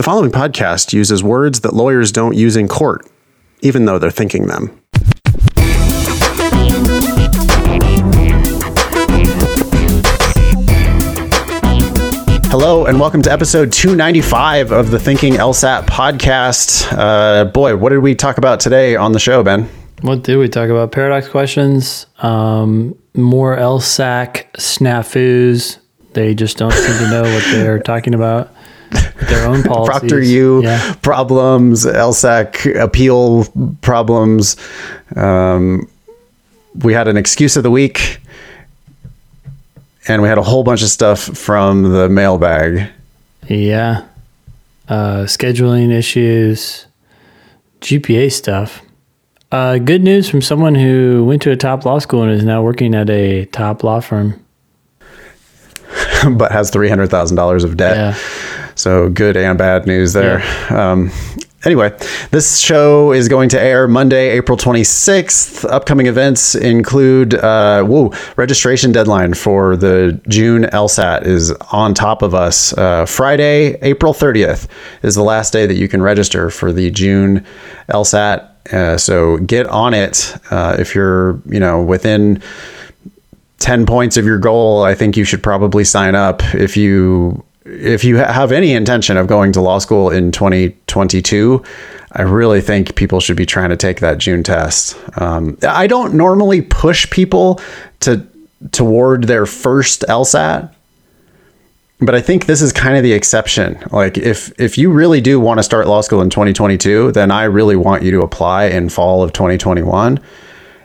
The following podcast uses words that lawyers don't use in court, even though they're thinking them. Hello, and welcome to episode 295 of the Thinking LSAT podcast. Uh, boy, what did we talk about today on the show, Ben? What did we talk about? Paradox questions, um, more LSAC snafus. They just don't seem to know what they're talking about. Their own policies. Proctor U Yeah. problems, LSAC appeal problems. Um, we had an excuse of the week, and we had a whole bunch of stuff from the mailbag. Yeah. Uh, scheduling issues, GPA stuff. Uh, good news from someone who went to a top law school and is now working at a top law firm. but has three hundred thousand dollars of debt. Yeah. So good and bad news there. Um, anyway, this show is going to air Monday, April twenty sixth. Upcoming events include uh, whoa registration deadline for the June LSAT is on top of us. Uh, Friday, April thirtieth is the last day that you can register for the June LSAT. Uh, so get on it uh, if you're you know within 10 points of your goal, I think you should probably sign up if you if you have any intention of going to law school in 2022. I really think people should be trying to take that June test. Um, I don't normally push people to toward their first LSAT, but I think this is kind of the exception. Like if if you really do want to start law school in 2022, then I really want you to apply in fall of 2021.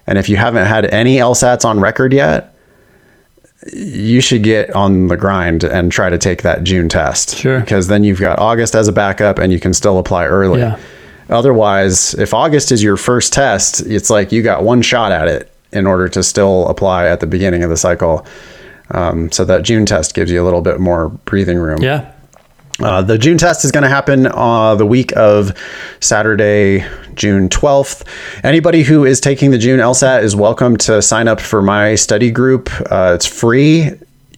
And if you haven't had any LSATs on record yet, you should get on the grind and try to take that June test. Sure. Because then you've got August as a backup and you can still apply early. Yeah. Otherwise, if August is your first test, it's like you got one shot at it in order to still apply at the beginning of the cycle. Um, so that June test gives you a little bit more breathing room. Yeah. Uh, the June test is going to happen uh, the week of Saturday, June 12th. Anybody who is taking the June LSAT is welcome to sign up for my study group. Uh, it's free.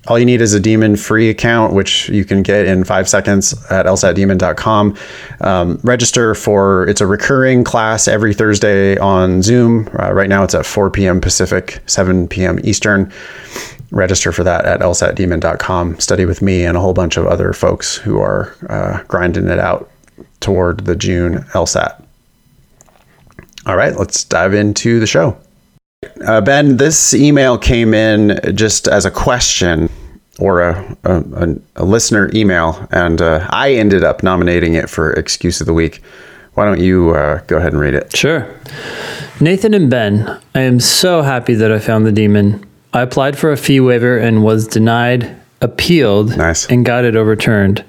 All you need is a Demon free account, which you can get in five seconds at lsatdemon.com. Um, register for it's a recurring class every Thursday on Zoom. Uh, right now it's at 4 p.m. Pacific, 7 p.m. Eastern register for that at lsatdemon.com. Study with me and a whole bunch of other folks who are uh, grinding it out toward the June LSAT. All right, let's dive into the show. Uh, ben, this email came in just as a question or a, a, a, listener email, and uh, I ended up nominating it for Excuse of the Week. Why don't you uh, go ahead and read it? Sure. Nathan and Ben, I am so happy that I found the demon. I applied for a fee waiver and was denied, appealed, Nice. and got it overturned.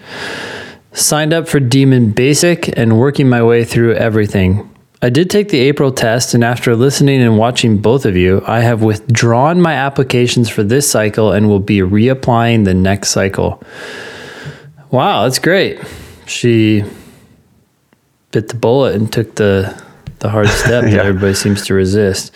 Signed up for Demon Basic and working my way through everything. I did take the April test, and after listening and watching both of you, I have withdrawn my applications for this cycle and will be reapplying the next cycle. Wow, that's great. She bit the bullet and took the the hard step that everybody seems to resist.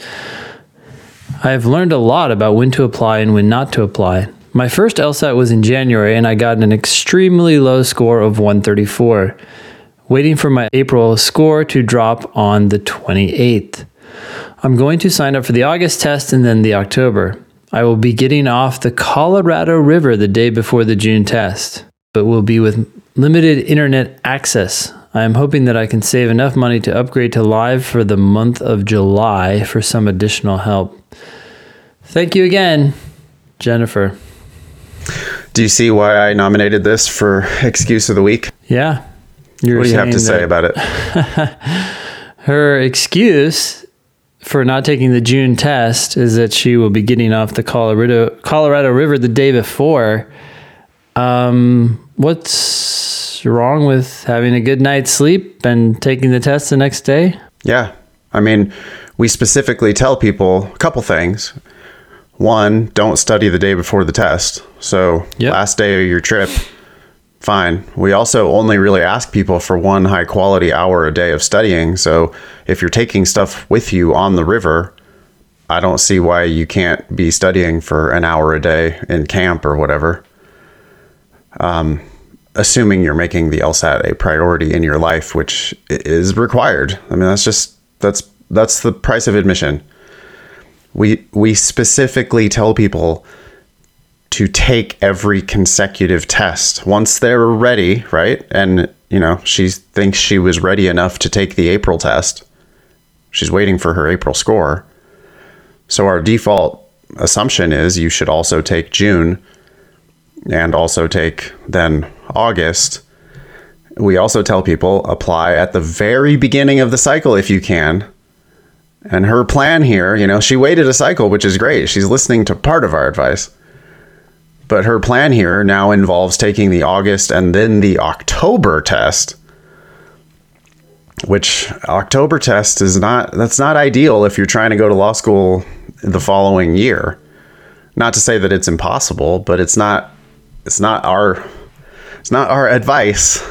I have learned a lot about when to apply and when not to apply. My first LSAT was in January and I got an extremely low score of 134, waiting for my April score to drop on the 28th. I'm going to sign up for the August test and then the October. I will be getting off the Colorado River the day before the June test, but will be with limited internet access. I am hoping that I can save enough money to upgrade to live for the month of July for some additional help. Thank you again, Jennifer. Do you see why I nominated this for Excuse of the Week? Yeah. You're What do you have to say about it? Her excuse for not taking the June test is that she will be getting off the Colorado Colorado River the day before. Um, what's wrong with having a good night's sleep and taking the test the next day? Yeah. I mean, we specifically tell people a couple things. One, don't study the day before the test. So, Yep. last day of your trip, fine. We also only really ask people for one high quality hour a day of studying. So, if you're taking stuff with you on the river, I don't see why you can't be studying for an hour a day in camp or whatever. Um, assuming you're making the LSAT a priority in your life, which is required. I mean, that's just that's that's the price of admission. We we specifically tell people to take every consecutive test once they're ready, right? And you know, she thinks she was ready enough to take the April test. She's waiting for her April score. So our default assumption is you should also take June and also take then August. We also tell people apply at the very beginning of the cycle if you can. And her plan here, you know, she waited a cycle, which is great. She's listening to part of our advice. But her plan here now involves taking the August and then the October test, which October test is not, that's not ideal if you're trying to go to law school the following year. Not to say that it's impossible, but it's not, it's not our, it's not our advice.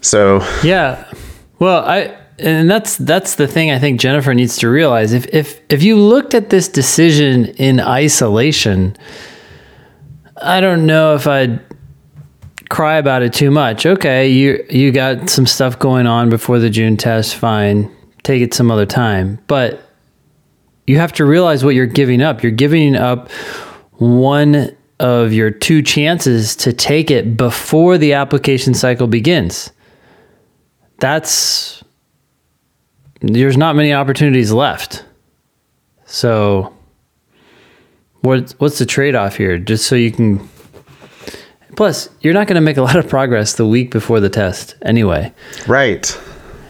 So, Yeah. Well, I and that's that's the thing I think Jennifer needs to realize. If if if you looked at this decision in isolation, I don't know if I'd cry about it too much. Okay, you you got some stuff going on before the June test, fine. Take it some other time. But you have to realize what you're giving up. You're giving up one of your two chances to take it before the application cycle begins. That's there's not many opportunities left. So what what's the trade-off here just so you can Plus, you're not going to make a lot of progress the week before the test anyway. right.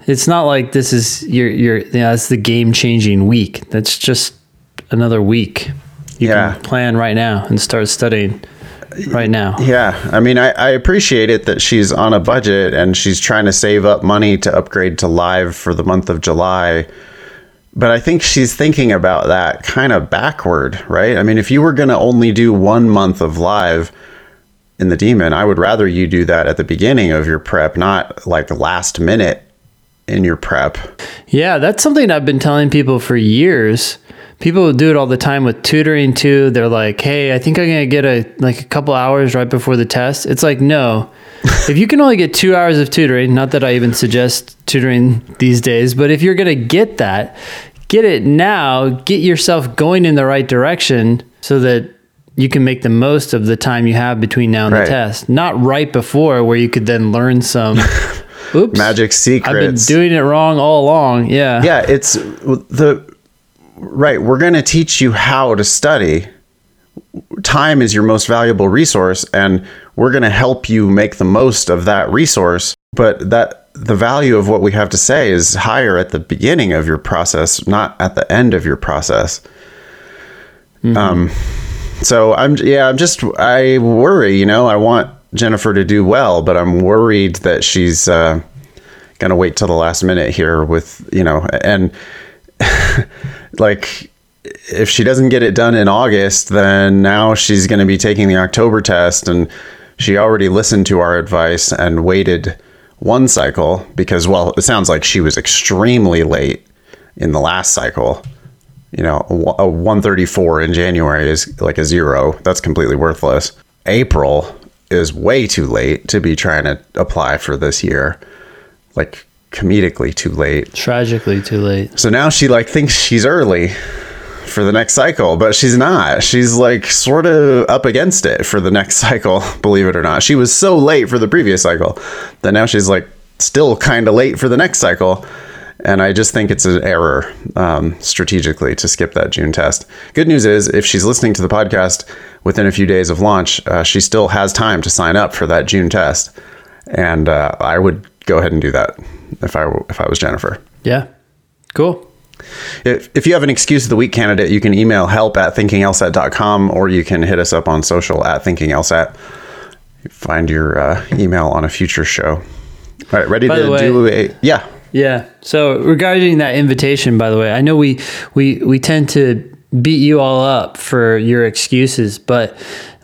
It's not like this is your your you know, that's the game-changing week. That's just another week. You Yeah. can plan right now and start studying right now. Yeah, I mean, I, I appreciate it that she's on a budget and she's trying to save up money to upgrade to live for the month of July. But I think she's thinking about that kind of backward, right? I mean, if you were going to only do one month of live in the demon, I would rather you do that at the beginning of your prep, not like last minute in your prep. Yeah, that's something I've been telling people for years. People do it all the time with tutoring too. They're like, "Hey, I think I'm gonna get a like a couple hours right before the test." It's like, no. If you can only get two hours of tutoring, not that I even suggest tutoring these days, but if you're gonna get that, get it now. Get yourself going in the right direction so that you can make the most of the time you have between now and Right. the test. Not right before, where you could then learn some. Oops, Magic secrets. I've been doing it wrong all along. Yeah. yeah, it's the right. We're going to teach you how to study. Time is your most valuable resource, and we're going to help you make the most of that resource. But that the value of what we have to say is higher at the beginning of your process, not at the end of your process. Um, so I'm yeah, I'm just I worry. You know, I want Jennifer to do well, but I'm worried that she's. Uh, gonna wait till the last minute here with you know and like if she doesn't get it done in august then now she's going to be taking the october test and she already listened to our advice and waited one cycle because well it sounds like she was extremely late in the last cycle. You know a 134 in january is like a zero. That's completely worthless. April is way too late to be trying to apply for this year. Like comedically too late. Tragically too late. So now she like thinks she's early for the next cycle, but she's not. She's like sort of up against it for the next cycle, believe it or not. She was so late for the previous cycle that now she's like still kind of late for the next cycle. And I just think it's an error um, strategically to skip that June test. Good news is, if she's listening to the podcast within a few days of launch, uh, she still has time to sign up for that June test. And uh, I would go ahead and do that if I if I was Jennifer. Yeah. Cool. If, if you have an excuse of the week candidate, you can email help at thinkinglsat.com or you can hit us up on social at thinkinglsat. Find your uh, email on a future show. All right, ready By to way- do a yeah. Yeah. So regarding that invitation, by the way, I know we we we tend to beat you all up for your excuses, but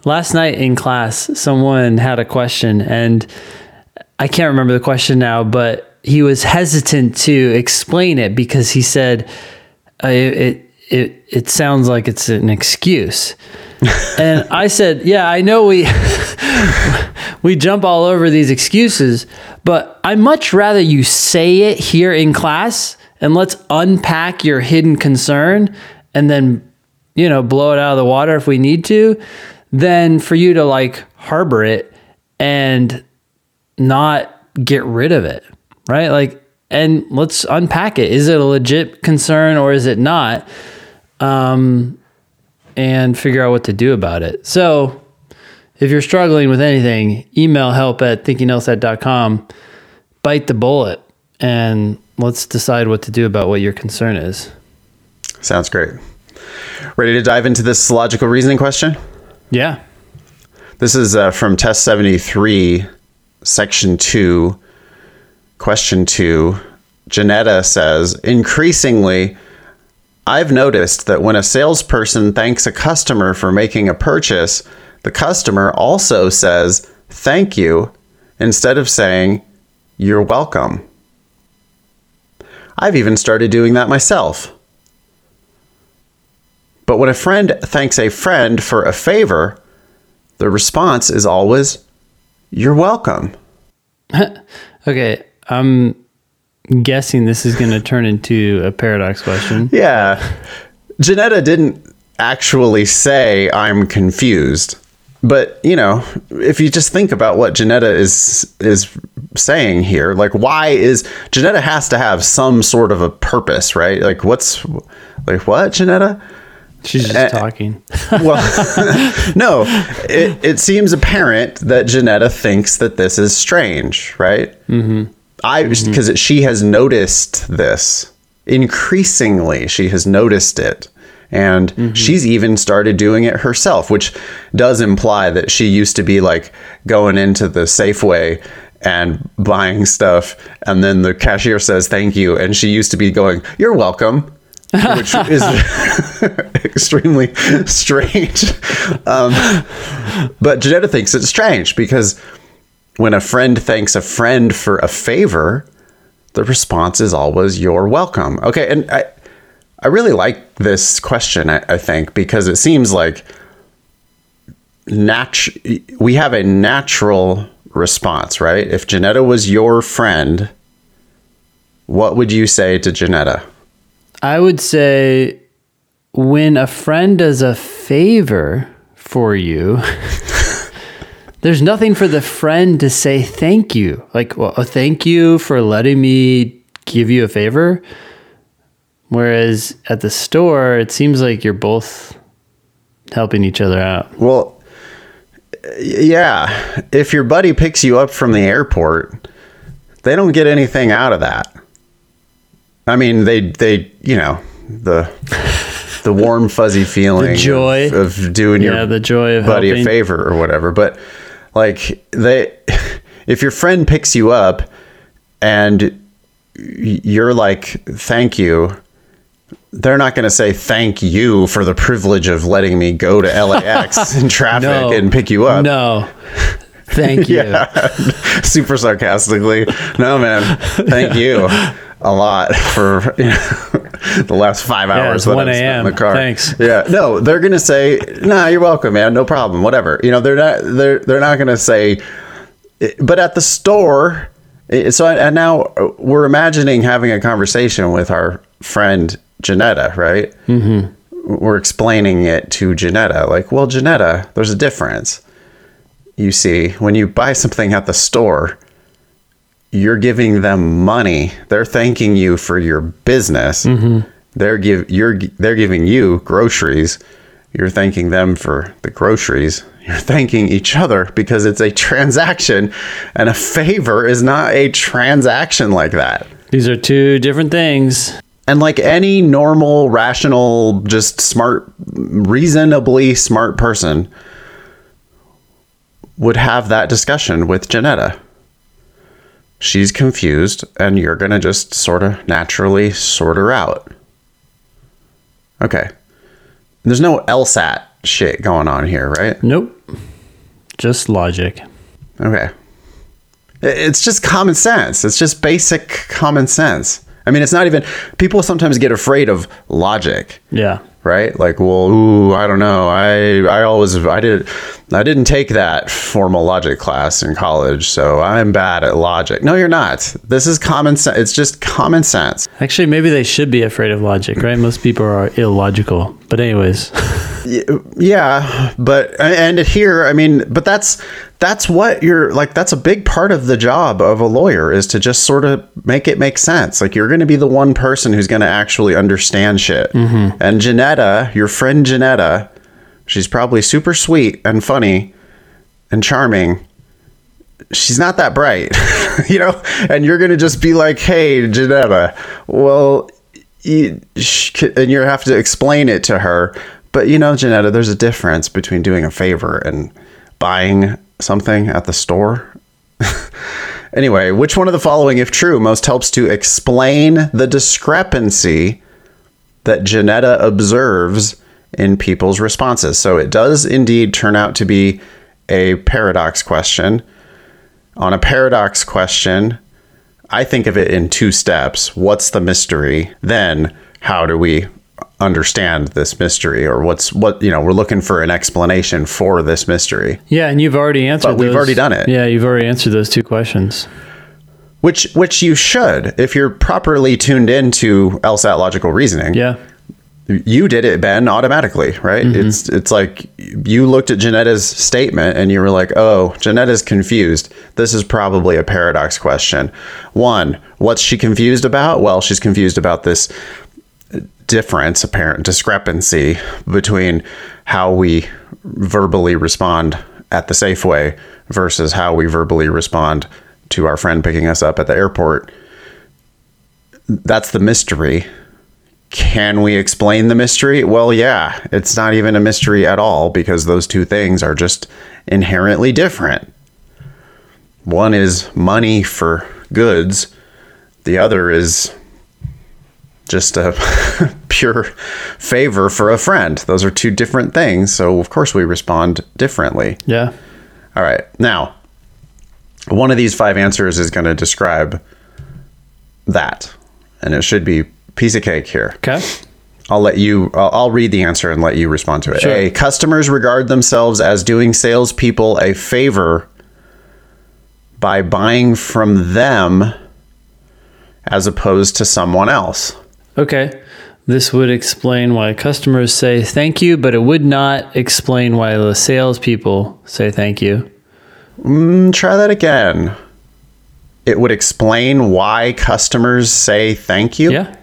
last night in class, someone had a question, and I can't remember the question now, but he was hesitant to explain it because he said uh, it it it sounds like it's an excuse. and I said, "Yeah, I know we we jump all over these excuses, but I much rather you say it here in class and let's unpack your hidden concern and then, you know, blow it out of the water if we need to, than for you to like harbor it and not get rid of it. Right? Like and let's unpack it. Is it a legit concern or is it not? Um and figure out what to do about it. So, if you're struggling with anything, email help at thinkinglsat.com, bite the bullet, and let's decide what to do about what your concern is. Sounds great. Ready to dive into this logical reasoning question? Yeah. This is uh, from test 73, section 2, question 2. Janetta says, increasingly, I've noticed that when a salesperson thanks a customer for making a purchase, the customer also says, thank you, instead of saying, you're welcome. I've even started doing that myself. But when a friend thanks a friend for a favor, the response is always, you're welcome. okay. I'm guessing this is going to turn into a paradox question. Yeah. Janetta didn't actually say, I'm confused. But, you know, if you just think about what Janetta is is saying here, like why is Janetta has to have some sort of a purpose, right? Like what's like what, Janetta? She's just Uh, talking. Well, no, it, it seems apparent that Janetta thinks that this is strange, right? Mm-hmm. I because she has noticed this increasingly. She has noticed it, and she's even started doing it herself, which does imply that she used to be like going into the Safeway and buying stuff, and then the cashier says thank you, and she used to be going, "You're welcome." which is extremely strange. Um, but Janetta thinks it's strange because when a friend thanks a friend for a favor, the response is always "You're welcome." Okay, and I, I really like this question. I, I think because it seems like nat- we have a natural response, right? If Janetta was your friend, what would you say to Janetta? I would say when a friend does a favor for you, there's nothing for the friend to say thank you. Like, well, thank you for letting me give you a favor. Whereas at the store, it seems like you're both helping each other out. Well, yeah. If your buddy picks you up from the airport, they don't get anything out of that. I mean, they they you know the the warm fuzzy feeling, The joy. of, of doing Yeah, your the joy of buddy helping. a favor or whatever. But like they, if your friend picks you up and you're like, "Thank you," they're not going to say thank you for the privilege of letting me go to LAX in traffic No. and pick you up. No. Thank you. Super sarcastically. No, man. Thank you a lot for you know, the last five hours it's that 1 I've in a.m.. the car. Thanks. Yeah. No, they're gonna say, "Nah, you're welcome, man. No problem. Whatever." You know, they're not. They're they're not gonna say. But at the store, eh, so and now we're imagining having a conversation with our friend Janetta, right? Mm-hmm. We're explaining it to Janetta, like, well, Janetta, there's a difference. You see, when you buy something at the store, you're giving them money. They're thanking you for your business. Mm-hmm. They're give you're they're giving you groceries. You're thanking them for the groceries. You're thanking each other because it's a transaction, and a favor is not a transaction like that. These are two different things. And like any normal, rational, just smart, reasonably smart person would have that discussion with Janetta. She's confused, and you're going to just sort of naturally sort her out. Okay. There's no LSAT shit going on here, right? Nope. Just logic. Okay. It's just common sense. It's just basic common sense. I mean, it's not even, people sometimes get afraid of logic. Yeah. right? Like, well, ooh, I don't know. I I always I did I didn't take that formal logic class in college, so I'm bad at logic. No, you're not. This is common sense. It's just common sense. Actually, maybe they should be afraid of logic, right? Most people are illogical. But anyways, Yeah, but and here, I mean, but that's that's what you're like that's a big part of the job of a lawyer is to just sort of make it make sense. Like you're going to be the one person who's going to actually understand shit. Mm-hmm. And Janetta, your friend Janetta, she's probably super sweet and funny and charming. She's not that bright, you know? And you're going to just be like, "Hey, Janetta, well, you, and you have to explain it to her. But you know, Janetta, there's a difference between doing a favor and buying something at the store. anyway, which one of the following, if true, most helps to explain the discrepancy that Janetta observes in people's responses? So it does indeed turn out to be a paradox question. On a paradox question, I think of it in two steps. What's the mystery? Then how do we understand this mystery or what's what you know we're looking for an explanation for this mystery. Yeah, and you've already answered. But we've those- already done it. Yeah, you've already answered those two questions. which which you should if you're properly tuned into LSAT logical reasoning. Yeah, you did it ben automatically right? Mm-hmm. It's it's like you looked at Janetta's statement and you were like oh Janetta's confused. This is probably a paradox question. One what's she confused about? Well she's confused about this difference apparent discrepancy between how we verbally respond at the Safeway versus how we verbally respond to our friend picking us up at the airport that's the mystery can we explain the mystery? Well, yeah, it's not even a mystery at all because those two things are just inherently different. One is money for goods, the other is just a pure favor for a friend. Those are two different things, so of course we respond differently. yeah. All right. Now, one of these five answers is going to describe that, and it should be piece of cake here. Okay. I'll let you. I'll, I'll read the answer and let you respond to it. Sure. A. Customers regard themselves as doing salespeople a favor by buying from them as opposed to someone else. Okay. This would explain why customers say thank you, but it would not explain why the salespeople say thank you. Mm, try that again. It would explain why customers say thank you. Yeah.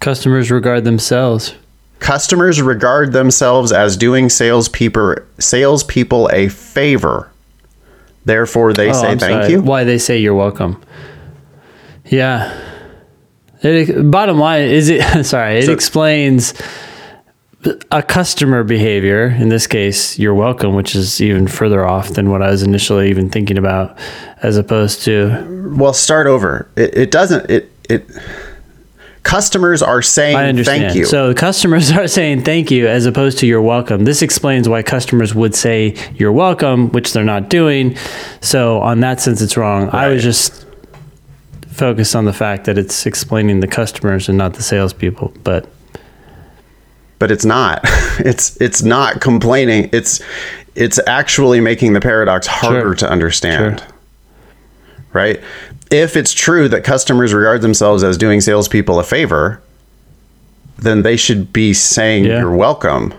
Customers regard themselves. Customers regard themselves as doing salespeople salespeople a favor. Therefore, they Oh, say I'm thank sorry. you. Why they say you're welcome. Yeah. It, bottom line is it sorry, it So- explains a customer behavior, in this case, you're welcome, which is even further off than what I was initially even thinking about, as opposed to Well, start over. It, it doesn't. It it. Customers are saying thank you. So the customers are saying thank you as opposed to you're welcome. This explains why customers would say you're welcome, which they're not doing. So on that sense, it's wrong. I was just focused on the fact that it's explaining the customers and not the salespeople. But but it's not. It's it's not complaining. It's it's actually making the paradox harder Sure. to understand. Sure. Right? If it's true that customers regard themselves as doing salespeople a favor, then they should be saying Yeah. you're welcome.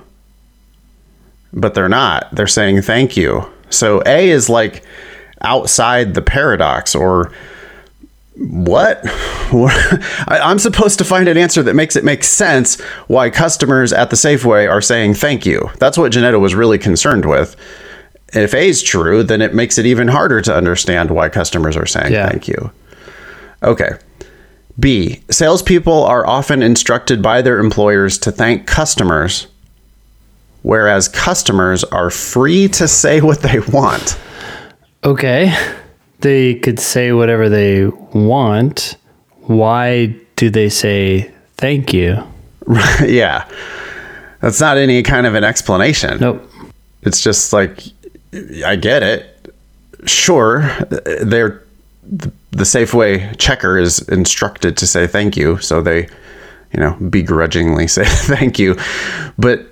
But they're not. They're saying thank you. So A is like outside the paradox or what? I'm supposed to find an answer that makes it make sense why customers at the Safeway are saying thank you. That's what Janetta was really concerned with. If A is true, then it makes it even harder to understand why customers are saying Yeah. thank you. Okay. B. Salespeople are often instructed by their employers to thank customers, whereas customers are free to say what they want. okay, they could say whatever they want. Why do they say thank you? yeah. That's not any kind of an explanation. Nope. It's just like I get it. Sure, they're the Safeway checker is instructed to say thank you, so they, you know, begrudgingly say thank you. But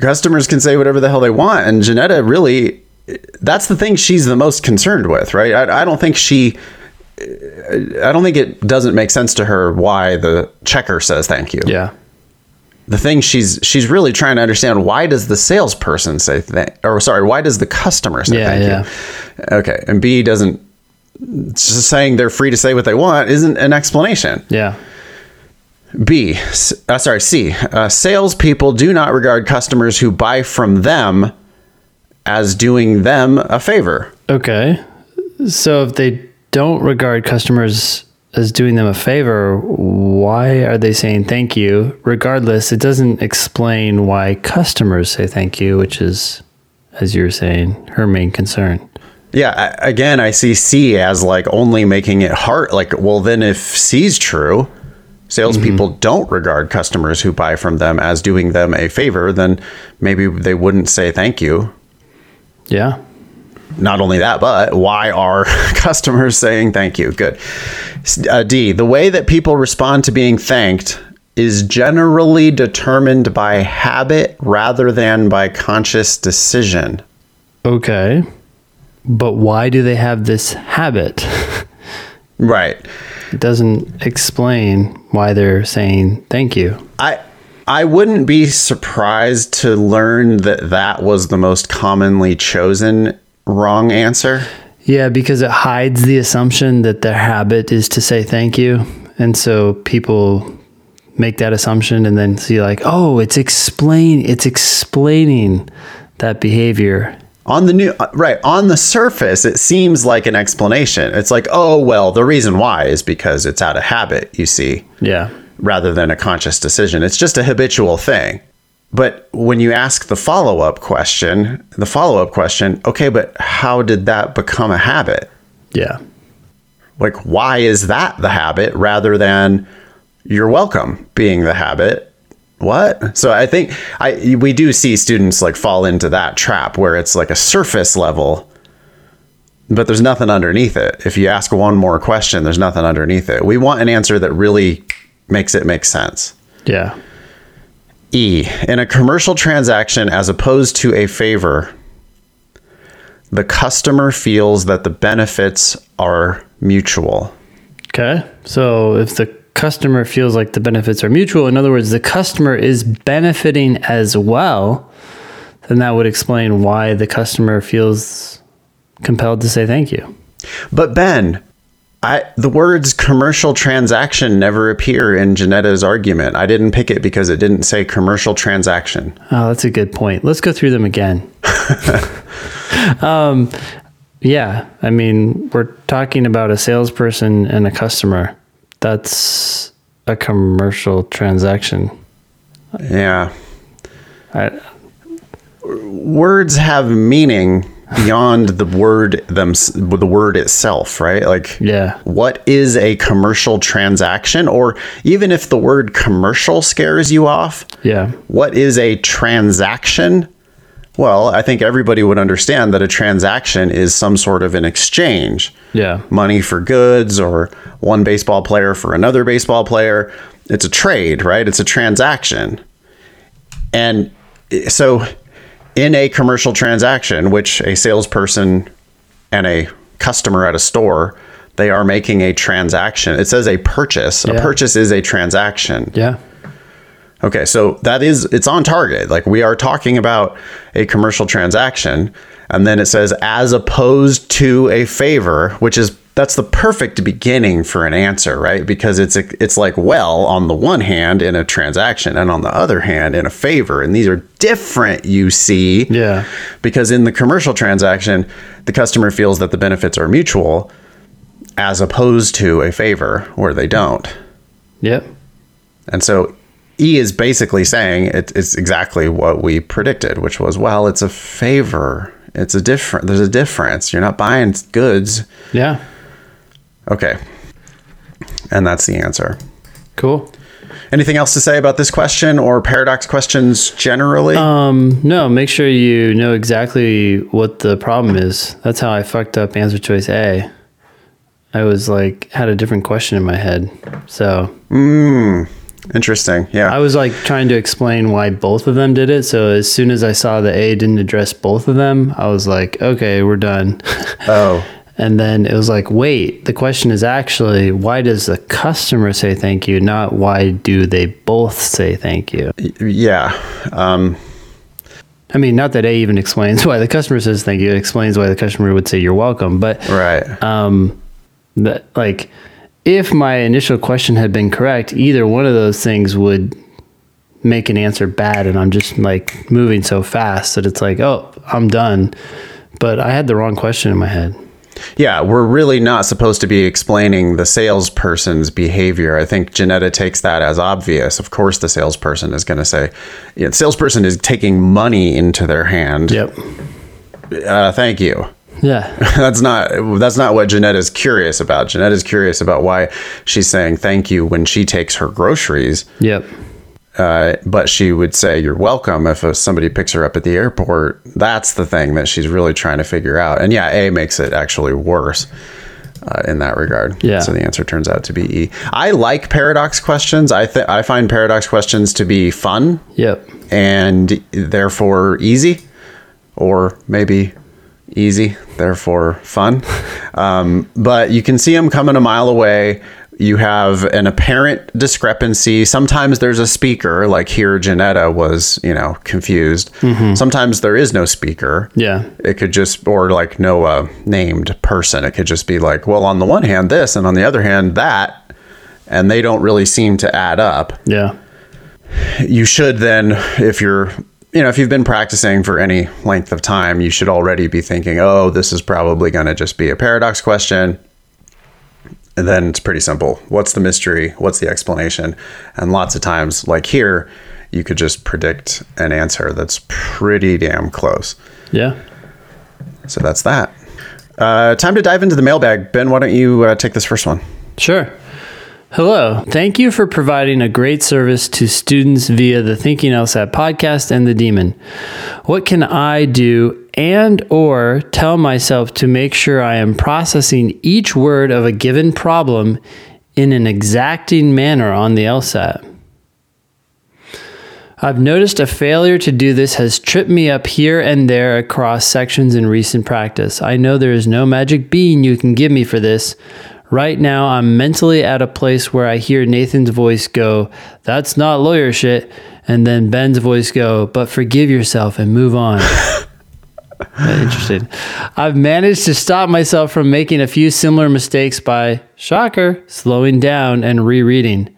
customers can say whatever the hell they want. And Janetta really, that's the thing she's the most concerned with, right? I, I don't think she, I don't think it doesn't make sense to her why the checker says thank you. Yeah. The thing she's she's really trying to understand why does the salesperson say thank or sorry why does the customer say Yeah, thank yeah. you? Okay, and B doesn't just saying they're free to say what they want isn't an explanation. Yeah. B, uh, sorry, C. Uh, salespeople do not regard customers who buy from them as doing them a favor. Okay. So if they don't regard customers as doing them a favor, why are they saying thank you? Regardless, it doesn't explain why customers say thank you, which is, as you were saying, her main concern. Yeah, I, again, I see C as like only making it hard. Like, well, then if C's true, salespeople mm-hmm. don't regard customers who buy from them as doing them a favor, then maybe they wouldn't say thank you. Yeah. Not only that, but why are customers saying thank you? Good. Uh, D, the way that people respond to being thanked is generally determined by habit rather than by conscious decision. Okay. But why do they have this habit? Right. It doesn't explain why they're saying thank you. I I wouldn't be surprised to learn that that was the most commonly chosen wrong answer. Yeah, because it hides the assumption that their habit is to say thank you. And so people make that assumption and then see like, "Oh, it's explain it's explaining that behavior." On the new uh, right, on the surface it seems like an explanation. It's like, "Oh, well, the reason why is because it's out of habit, you see." Yeah. Rather than a conscious decision. It's just a habitual thing. But when you ask the follow up question, the follow up question, okay, but how did that become a habit? Yeah. Like, why is that the habit rather than you're welcome being the habit? What? So I think I we do see students like fall into that trap where it's like a surface level, but there's nothing underneath it. If you ask one more question, there's nothing underneath it. We want an answer that really makes it make sense. Yeah. E. In a commercial transaction, as opposed to a favor, the customer feels that the benefits are mutual. Okay. So if the customer feels like the benefits are mutual, in other words, the customer is benefiting as well, then that would explain why the customer feels compelled to say thank you. But Ben, I, the words commercial transaction never appear in Janetta's argument. I didn't pick it because it didn't say commercial transaction. Oh, that's a good point. Let's go through them again. um, yeah, I mean, we're talking about a salesperson and a customer. That's a commercial transaction. Yeah. I, Words have meaning beyond the word them the word itself, right? Like yeah, what is a commercial transaction or even if the word commercial scares you off, yeah, what is a transaction? Well, I think everybody would understand that a transaction is some sort of an exchange. yeah, Money for goods or one baseball player for another baseball player. It's a trade, right? It's a transaction. And eh, so in a commercial transaction, which a salesperson and a customer at a store, they are making a transaction. It says a purchase. A purchase is a transaction. yeah, Okay, so that is it's on target. Like we are talking about a commercial transaction and then it says as opposed to a favor, which is that's the perfect beginning for an answer, right? Because it's a, it's like well, on the one hand in a transaction and on the other hand in a favor, and these are different, you see. yeah, Because in the commercial transaction, the customer feels that the benefits are mutual as opposed to a favor where they don't. yep, And so E is basically saying it, it's exactly what we predicted, which was, well, it's a favor. It's a different. There's a difference. You're not buying goods. yeah. Okay, and that's the answer. Cool. Anything else to say about this question or paradox questions generally? Um, no, make sure you know exactly what the problem is. That's how I fucked up answer choice A. I was like had a different question in my head. So Interesting. Yeah. I was like trying to explain why both of them did it. So as soon as I saw the A didn't address both of them, I was like, okay, we're done. oh. And then it was like, wait, the question is actually why does the customer say thank you, not why do they both say thank you? Yeah. Um, I mean, not that A even explains why the customer says thank you. It explains why the customer would say you're welcome. But right. um, that like if my initial question had been correct, either one of those things would make an answer bad, and I'm just like moving so fast that it's like, oh, I'm done. But I had the wrong question in my head. Yeah, we're really not supposed to be explaining the salesperson's behavior. I think Janetta takes that as obvious. Of course, the salesperson is going to say, yeah, the salesperson is taking money into their hand. Yep. Uh, thank you. Yeah. that's not that's not what Janetta's curious about. Janetta's curious about why she's saying thank you when she takes her groceries. Yep. Uh, but she would say you're welcome if somebody picks her up at the airport. That's the thing that she's really trying to figure out. And yeah, A makes it actually worse. Uh, in that regard, Yeah. So the answer turns out to be E. I like paradox questions. I th- I find paradox questions to be fun Yep. and therefore easy, or maybe easy, therefore fun. Um, but you can see them coming a mile away. You have an apparent discrepancy. Sometimes there's a speaker, like here, Janetta was, you know, confused. Sometimes there is no speaker. Yeah. It could just, or like no uh, named person. It could just be like, well, on the one hand, this, and on the other hand, that. And they don't really seem to add up Yeah. you should then if you're you know if you've been practicing for any length of time you should already be thinking oh this is probably going to just be a paradox question and then it's pretty simple what's the mystery what's the explanation and lots of times like here you could just predict an answer that's pretty damn close Yeah. so that's that uh, time to dive into the mailbag ben why don't you uh, take this first one Sure. Hello. Thank you for providing a great service to students via the Thinking LSAT podcast and the Demon. What can I do and or tell myself to make sure I am processing each word of a given problem in an exacting manner on the LSAT? I've noticed a failure to do this has tripped me up here and there across sections in recent practice. I know there is no magic bean you can give me for this. Right now, I'm mentally at a place where I hear Nathan's voice go, That's not lawyer shit. And then Ben's voice go, But forgive yourself and move on. Interesting. I've managed to stop myself from making a few similar mistakes by, shocker, slowing down and rereading.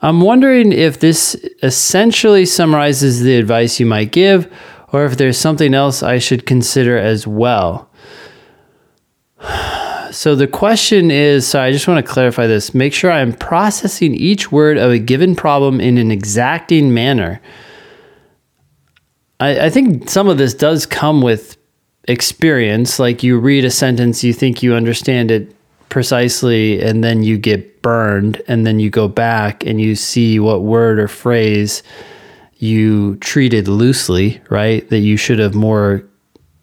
I'm wondering if this essentially summarizes the advice you might give, or if there's something else I should consider as well. So the question is so I just want to clarify this. Make sure I'm processing each word of a given problem in an exacting manner. I, I think some of this does come with experience. Like you read a sentence, you think you understand it precisely, and then you get burned, and then you go back and you see what word or phrase you treated loosely, right? That you should have more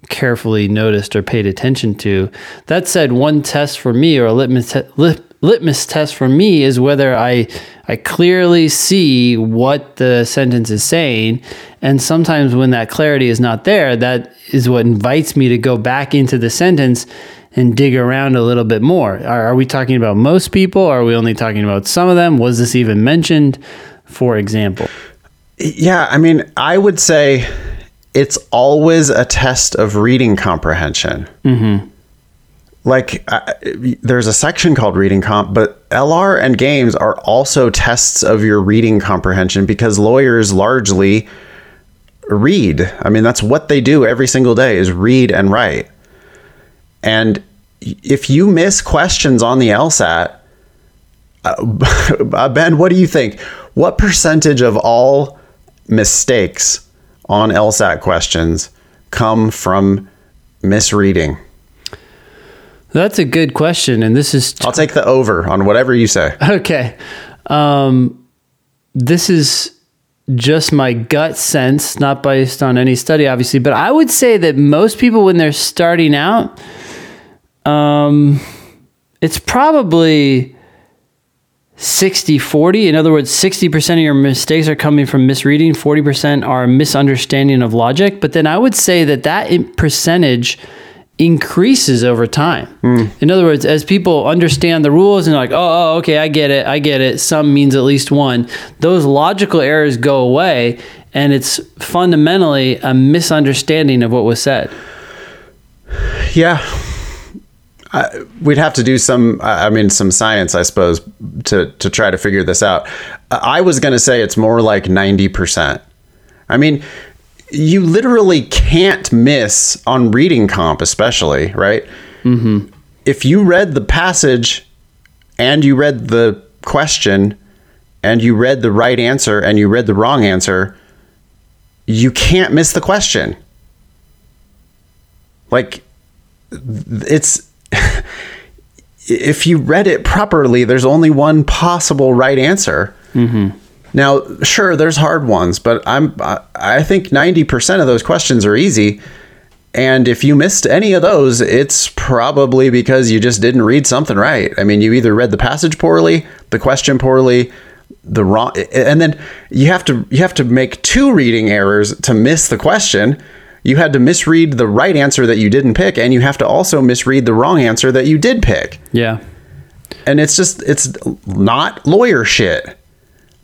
carefully noticed or paid attention to. That said, one test for me or a litmus te- litmus test for me is whether I I clearly see what the sentence is saying and sometimes when that clarity is not there that is what invites me to go back into the sentence and dig around a little bit more. Are, are we talking about most people? Are we only talking about some of them? Was this even mentioned? For example. Yeah, I mean, I would say it's always a test of reading comprehension. Mm-hmm. Like, uh, there's a section called reading comp, but LR and games are also tests of your reading comprehension because lawyers largely read. I mean, that's what they do every single day is read and write. And if you miss questions on the LSAT, uh, Ben, what do you think? What percentage of all mistakes on LSAT questions come from misreading? That's a good question. And this is I'll take the over on whatever you say. Okay. Um, this is just my gut sense, not based on any study, obviously, but I would say that most people, when they're starting out, um, it's probably 60 40. In other words, 60% of your mistakes are coming from misreading, 40% are misunderstanding of logic. But then I would say that that percentage increases over time. Hmm. In other words, as people understand the rules and like, oh, oh, okay, I get it, I get it, some means at least one, those logical errors go away. And it's fundamentally a misunderstanding of what was said. Yeah. I, we'd have to do some, I mean, some science, I suppose, to, to try to figure this out. I was going to say it's more like 90%. I mean, you literally can't miss on reading comp, especially, right? Mm-hmm. If you read the passage and you read the question and you read the right answer and you read the wrong answer, you can't miss the question. Like, it's if you read it properly, there's only one possible right answer. Now, sure, there's hard ones, but I'm I- think 90% of those questions are easy. And if you missed any of those, it's probably because you just didn't read something right. I mean, you either read the passage poorly, the question poorly, the wrong and then you have to you have to make two reading errors to miss the question. You had to misread the right answer that you didn't pick and you have to also misread the wrong answer that you did pick. Yeah. And it's just it's not lawyer shit.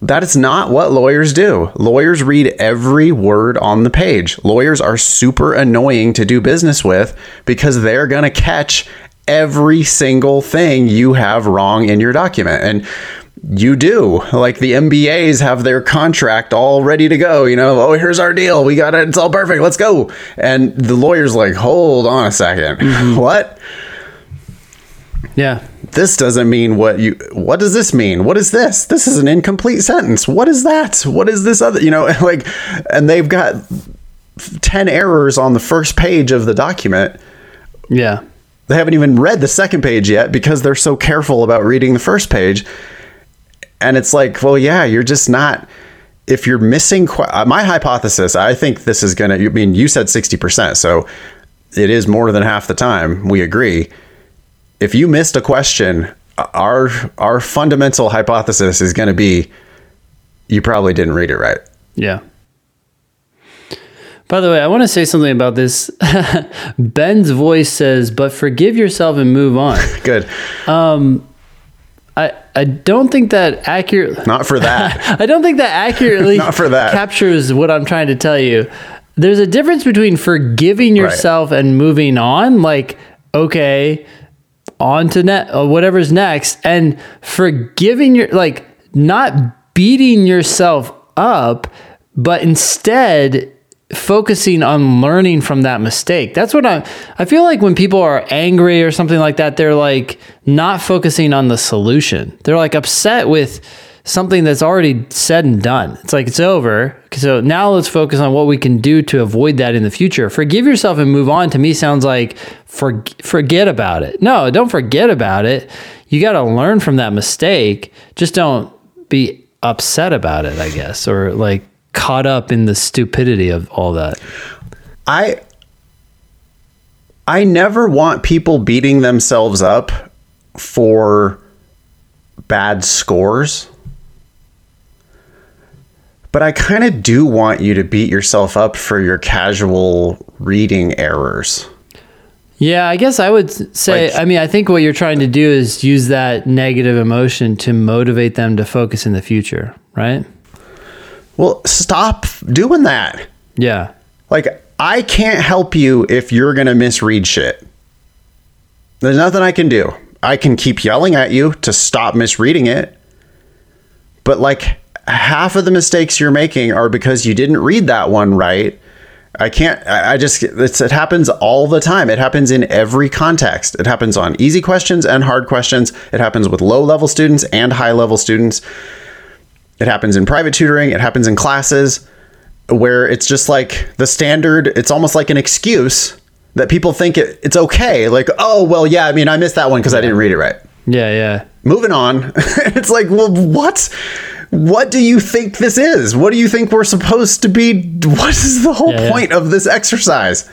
That is not what lawyers do. Lawyers read every word on the page. Lawyers are super annoying to do business with because they're going to catch every single thing you have wrong in your document. And you do. Like the MBAs have their contract all ready to go. You know, oh, here's our deal. We got it. It's all perfect. Let's go. And the lawyer's like, hold on a 2nd mm-hmm. What? Yeah. this doesn't mean what you what does this mean? What is this? This is an incomplete sentence. What is that? What is this other you know like and they've got 10 errors on the first page of the document. Yeah. they haven't even read the second page yet because they're so careful about reading the first page. And it's like well yeah you're just not if you're missing uh, my hypothesis i think this is gonna i mean you said 60% so it is more than half the time. We agree if you missed a question our our fundamental hypothesis is going to be you probably didn't read it right Yeah. By the way, I want to say something about this. Ben's voice says, "But forgive yourself and move on." good Um, I I don't think that accurate. not for that I don't think that accurately Not for that. captures what I'm trying to tell you. There's a difference between forgiving yourself and moving on, like okay, on to net or whatever's next, and forgiving your like not beating yourself up, but instead focusing on learning from that mistake. That's what I I feel like when people are angry or something like that, they're like not focusing on the solution. They're like upset with something that's already said and done. It's like it's over. So now let's focus on what we can do to avoid that in the future. Forgive yourself and move on to me sounds like for, forget about it. No, don't forget about it. You got to learn from that mistake. Just don't be upset about it, I guess, or like caught up in the stupidity of all that. I I never want people beating themselves up for bad scores. But I kind of do want you to beat yourself up for your casual reading errors. Yeah, I guess I would say, Like- I mean, I think what you're trying to do is use that negative emotion to motivate them to focus in the future, right? Well, stop doing that. Yeah. Like, I can't help you if you're going to misread shit. There's nothing I can do. I can keep yelling at you to stop misreading it. But, like, half of the mistakes you're making are because you didn't read that one right. I can't, I just, it's, it happens all the time. It happens in every context. It happens on easy questions and hard questions. It happens with low level students and high level students. It happens in private tutoring. It happens in classes where it's just like the standard, it's almost like an excuse that people think it, it's okay. Like, oh, well, yeah, I mean, I missed that one because I didn't read it right. Yeah. Yeah. Moving on. it's like, well, what? What do you think this is? What do you think we're supposed to be? What is the whole Yeah, yeah. point of this exercise?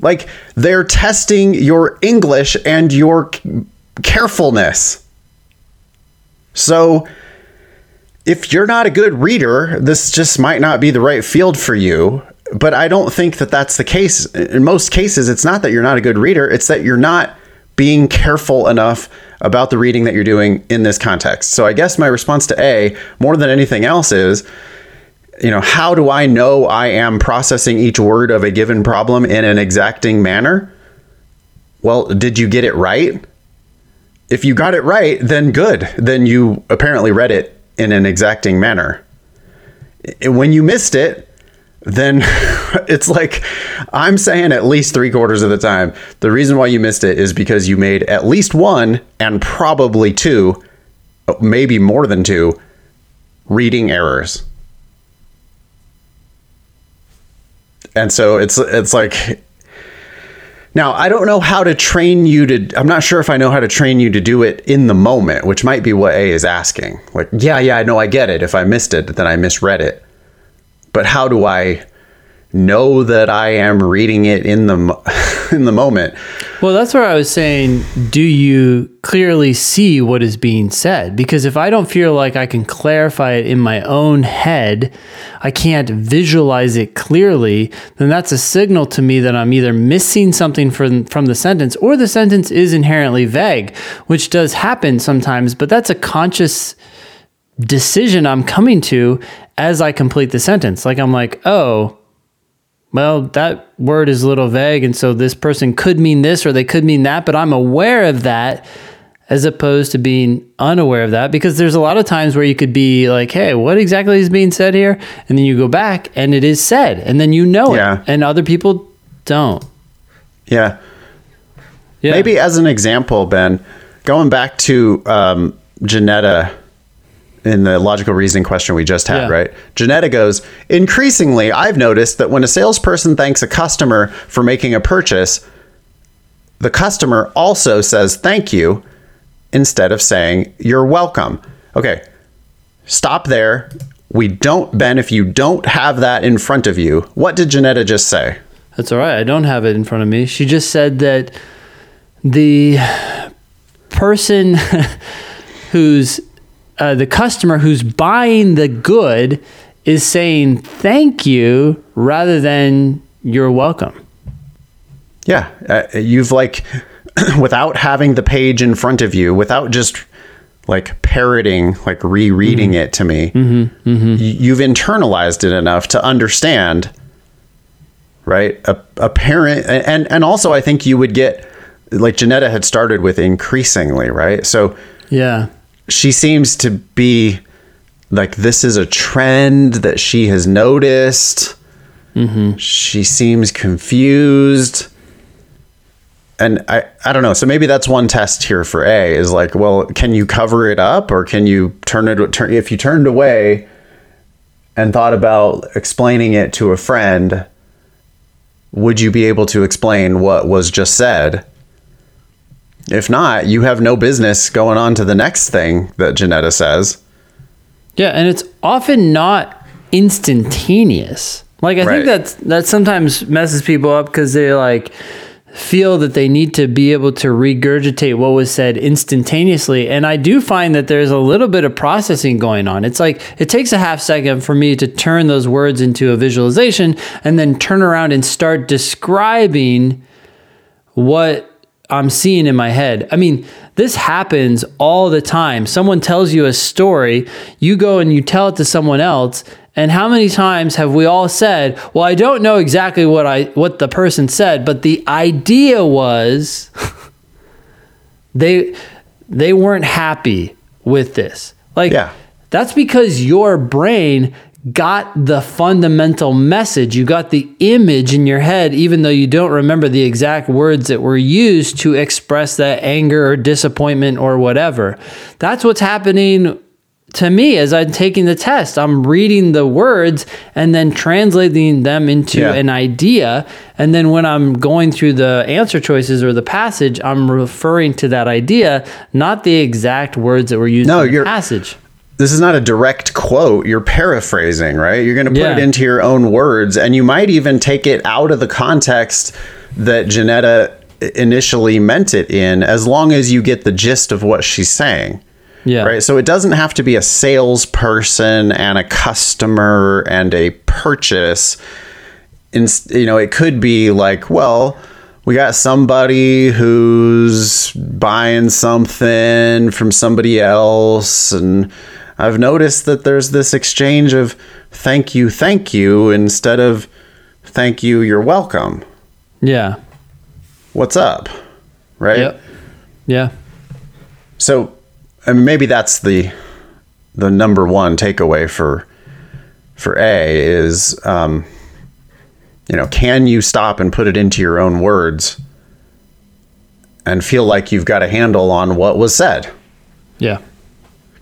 Like, they're testing your English and your carefulness. So if you're not a good reader, this just might not be the right field for you. But I don't think that that's the case. In most cases, it's not that you're not a good reader, it's that you're not being careful enough about the reading that you're doing in this context. So I guess my response to A, more than anything else, is you know, how do I know I am processing each word of a given problem in an exacting manner? Well, did you get it right? If you got it right, then good. Then you apparently read it in an exacting manner. When you missed it, then it's like I'm saying at least three quarters of the time, the reason why you missed it is because you made at least one and probably two, maybe more than two, reading errors. And so it's it's like now I don't know how to train you to I'm not sure if I know how to train you to do it in the moment, which might be what A is asking. Like, yeah, yeah, I know I get it. If I missed it, then I misread it. But how do I know that I am reading it in the in the moment. Well, that's where I was saying, do you clearly see what is being said? Because if I don't feel like I can clarify it in my own head, I can't visualize it clearly, then that's a signal to me that I'm either missing something from from the sentence or the sentence is inherently vague, which does happen sometimes, but that's a conscious decision I'm coming to as I complete the sentence. Like I'm like, "Oh, well, that word is a little vague. And so this person could mean this or they could mean that, but I'm aware of that as opposed to being unaware of that because there's a lot of times where you could be like, hey, what exactly is being said here? And then you go back and it is said and then you know yeah. it and other people don't. Yeah. yeah. Maybe as an example, Ben, going back to um, Janetta in the logical reasoning question we just had, yeah. right? Janetta goes, increasingly, I've noticed that when a salesperson thanks a customer for making a purchase, the customer also says thank you instead of saying you're welcome. Okay, stop there. We don't, Ben, if you don't have that in front of you, what did Janetta just say? That's all right. I don't have it in front of me. She just said that the person who's uh, the customer who's buying the good is saying thank you rather than you're welcome. Yeah, uh, you've like without having the page in front of you, without just like parroting, like rereading mm-hmm. it to me, mm-hmm. Mm-hmm. you've internalized it enough to understand, right? A, a parent, and and also I think you would get like Janetta had started with increasingly, right? So yeah, she seems to be like this is a trend that she has noticed. Mm-hmm. She seems confused. And I, I don't know. So maybe that's one test here for A is like, well, can you cover it up or can you turn it turn if you turned away and thought about explaining it to a friend, would you be able to explain what was just said? If not, you have no business going on to the next thing that Janetta says. Yeah, and it's often not instantaneous. Like I right. think that that sometimes messes people up because they like feel that they need to be able to regurgitate what was said instantaneously. And I do find that there's a little bit of processing going on. It's like it takes a half second for me to turn those words into a visualization and then turn around and start describing what I'm seeing in my head. I mean, this happens all the time. Someone tells you a story, you go and you tell it to someone else, and how many times have we all said, "Well, I don't know exactly what I what the person said, but the idea was they they weren't happy with this." Like yeah. that's because your brain got the fundamental message. You got the image in your head, even though you don't remember the exact words that were used to express that anger or disappointment or whatever. That's what's happening to me as I'm taking the test. I'm reading the words and then translating them into yeah. an idea. And then when I'm going through the answer choices or the passage, I'm referring to that idea, not the exact words that were used no, in the passage this is not a direct quote. You're paraphrasing, right? You're going to put yeah. it into your own words, and you might even take it out of the context that Janetta initially meant it in, as long as you get the gist of what she's saying. Yeah. Right. So it doesn't have to be a salesperson and a customer and a purchase. In, you know, it could be like, well, we got somebody who's buying something from somebody else and I've noticed that there's this exchange of thank you, thank you instead of thank you, you're welcome. Yeah. What's up? Right? Yep. Yeah. So I mean, maybe that's the the number one takeaway for for A is um, you know, can you stop and put it into your own words and feel like you've got a handle on what was said? Yeah.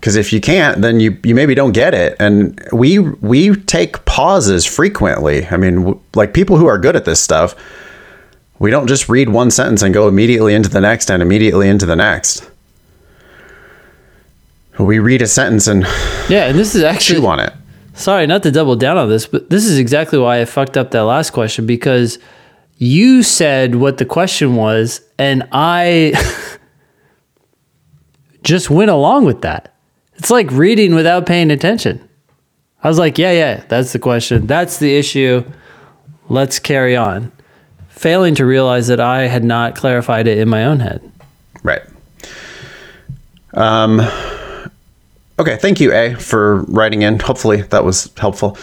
Because if you can't, then you you maybe don't get it. And we we take pauses frequently. I mean, w- like people who are good at this stuff, we don't just read one sentence and go immediately into the next and immediately into the next. We read a sentence and Yeah. And this is actually chew on it. Sorry, not to double down on this, but this is exactly why I fucked up that last question because you said what the question was, and I just went along with that. It's like reading without paying attention. I was like, yeah, yeah, that's the question. That's the issue. Let's carry on. Failing to realize that I had not clarified it in my own head. Right. Um, okay, thank you, A, for writing in. Hopefully that was helpful.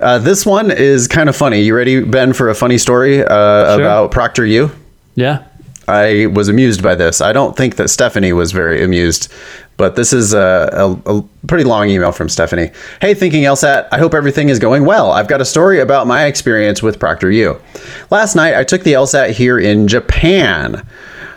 Uh, this one is kind of funny. You ready, Ben, for a funny story uh, about ProctorU? Yeah. I was amused by this. I don't think that Stephanie was very amused, but this is a, a, a, pretty long email from Stephanie. Hey, Thinking LSAT, I hope everything is going well. I've got a story about my experience with ProctorU. Last night, I took the LSAT here in Japan.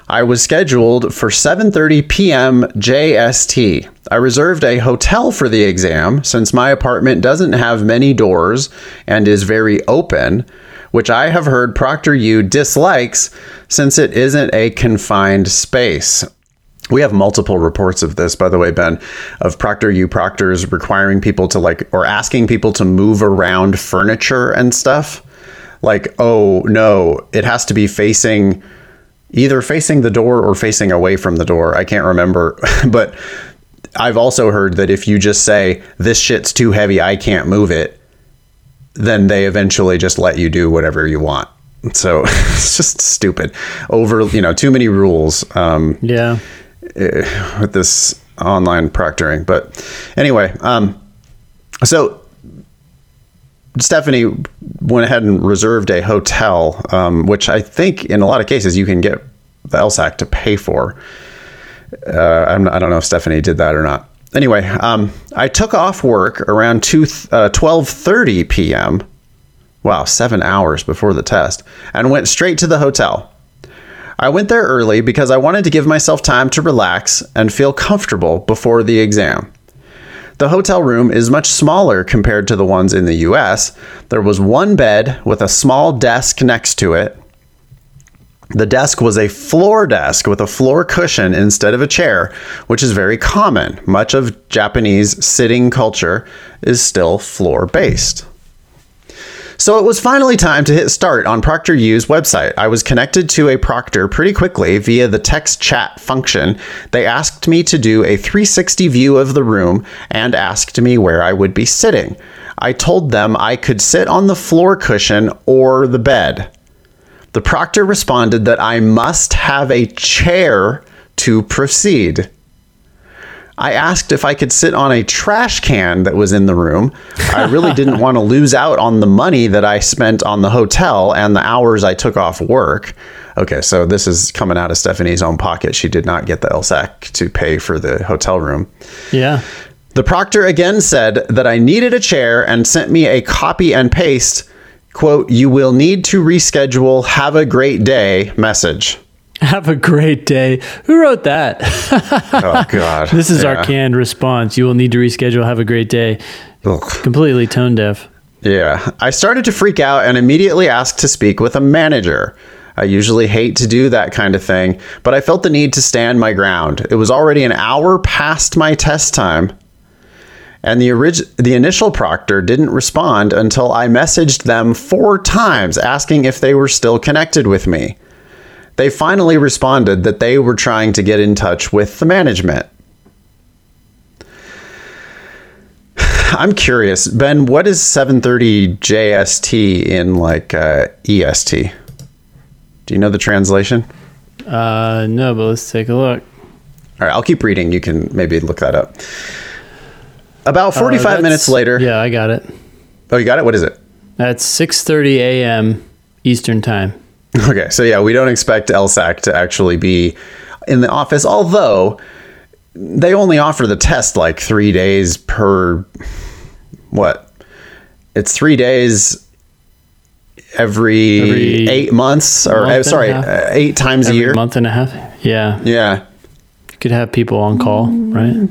I was scheduled for 7:30 p.m. JST. I reserved a hotel for the exam since my apartment doesn't have many doors and is very open, which I have heard ProctorU dislikes since it isn't a confined space. We have multiple reports of this, by the way, Ben, of ProctorU proctors requiring people to like or asking people to move around furniture and stuff. Like, oh no, it has to be facing either facing the door or facing away from the door. I can't remember, but I've also heard that if you just say this shit's too heavy, I can't move it, then they eventually just let you do whatever you want. So it's just stupid. Over, you know, too many rules um, Yeah. with this online proctoring. But anyway, um, so Stephanie went ahead and reserved a hotel, um, which I think in a lot of cases you can get the LSAC to pay for. Uh, I'm not, I don't know if Stephanie did that or not. Anyway, um, I took off work around 2, uh, 12.30 p.m. Wow, seven hours before the test, and went straight to the hotel. I went there early because I wanted to give myself time to relax and feel comfortable before the exam. The hotel room is much smaller compared to the ones in the US. There was one bed with a small desk next to it. The desk was a floor desk with a floor cushion instead of a chair, which is very common. Much of Japanese sitting culture is still floor based. So it was finally time to hit start on ProctorU's website. I was connected to a proctor pretty quickly via the text chat function. They asked me to do a 360 view of the room and asked me where I would be sitting. I told them I could sit on the floor cushion or the bed. The proctor responded that I must have a chair to proceed. I asked if I could sit on a trash can that was in the room. I really didn't want to lose out on the money that I spent on the hotel and the hours I took off work. Okay, so this is coming out of Stephanie's own pocket. She did not get the LSAC to pay for the hotel room. Yeah. The proctor again said that I needed a chair and sent me a copy and paste, quote, you will need to reschedule, have a great day message. Have a great day. Who wrote that? Oh, God. This is Yeah. our canned response. You will need to reschedule. Have a great day. Ugh. Completely tone deaf. Yeah. I started to freak out and immediately asked to speak with a manager. I usually hate to do that kind of thing, but I felt the need to stand my ground. It was already an hour past my test time, and the orig- the initial proctor didn't respond until I messaged them four times asking if they were still connected with me. They finally responded that they were trying to get in touch with the management. I'm curious, Ben. What is 730 JST in like uh, EST? Do you know the translation? Uh, no, but let's take a look. All right, I'll keep reading. You can maybe look that up. About Uh, 45 that's- minutes later. Yeah, I got it. Oh, you got it? What is it? That's 6:30 a.m. Eastern time. Okay, so yeah, we don't expect LSAC to actually be in the office, although they only offer the test like three days per what? It's three days every, Every eight months, or month uh, sorry, uh, eight times a year. month and a half. Yeah, Yeah, you could have people on call, right?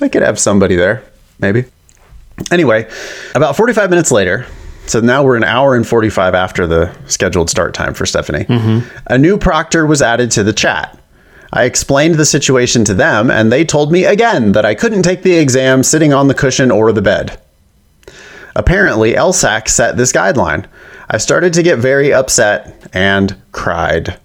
I could have somebody there, maybe. Anyway, about 45 minutes later, so now we're an hour and 45 after the scheduled start time for Stephanie, a new proctor was added to the chat. I explained the situation to them, and they told me again that I couldn't take the exam sitting on the cushion or the bed. Apparently, LSAC set this guideline. I started to get very upset and cried.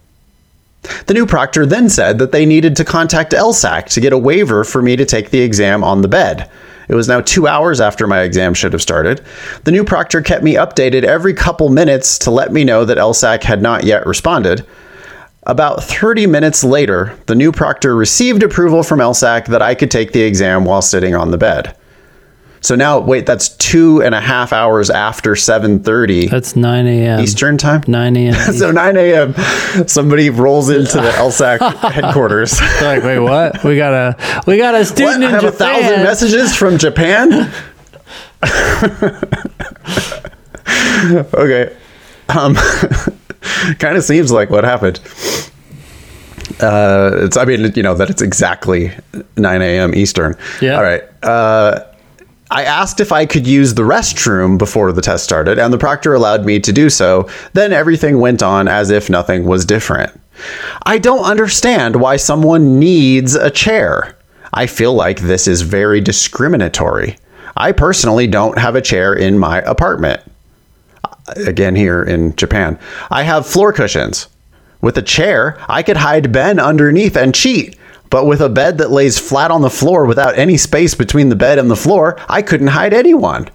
The new proctor then said that they needed to contact LSAC to get a waiver for me to take the exam on the bed. It was now two hours after my exam should have started. The new proctor kept me updated every couple minutes to let me know that LSAC had not yet responded. About 30 minutes later, the new proctor received approval from LSAC that I could take the exam while sitting on the bed. So now, wait, that's two and a half hours after 7:30 That's 9 a.m. Eastern time. 9 a.m. So 9 a.m. Somebody rolls into the LSAC headquarters. like, wait, what? We got a we got a What? student I in have a thousand messages from Japan. okay, um, kind of seems like what happened. Uh, it's I mean you know that it's exactly 9 a.m. Eastern. Yeah. All right. Uh, I asked if I could use the restroom before the test started, and the proctor allowed me to do so. Then everything went on as if nothing was different. I don't understand why someone needs a chair. I feel like this is very discriminatory. I personally don't have a chair in my apartment. Uh, again, here in Japan, I have floor cushions. With a chair, I could hide Ben underneath and cheat. But with a bed that lays flat on the floor without any space between the bed and the floor, I couldn't hide anyone.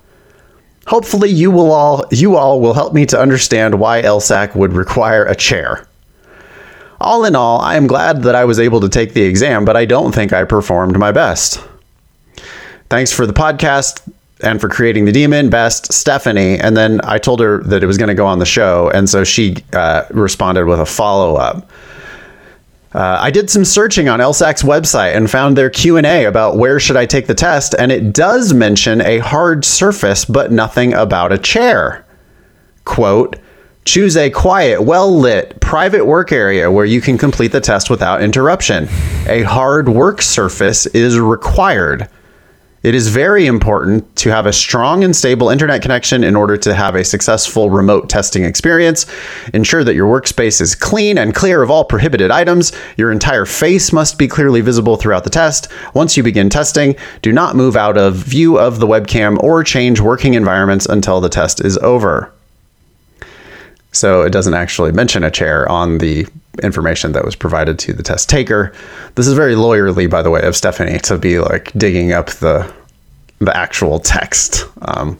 Hopefully you will all you all will help me to understand why LSAC would require a chair. All in all, I am glad that I was able to take the exam, but I don't think I performed my best. Thanks for the podcast and for creating the demon. Best, Stephanie. And then I told her that it was going to go on the show, and so she uh, responded with a follow up. Uh, I did some searching on LSAC's website and found their Q&A about where should I take the test and it does mention a hard surface but nothing about a chair. Quote, choose a quiet, well-lit, private work area where you can complete the test without interruption. A hard work surface is required. It is very important to have a strong and stable internet connection in order to have a successful remote testing experience. Ensure that your workspace is clean and clear of all prohibited items. Your entire face must be clearly visible throughout the test. Once you begin testing, do not move out of view of the webcam or change working environments until the test is over. So it doesn't actually mention a chair on the information that was provided to the test taker. This is very lawyerly, by the way, of Stephanie to be like digging up the the actual text. Um,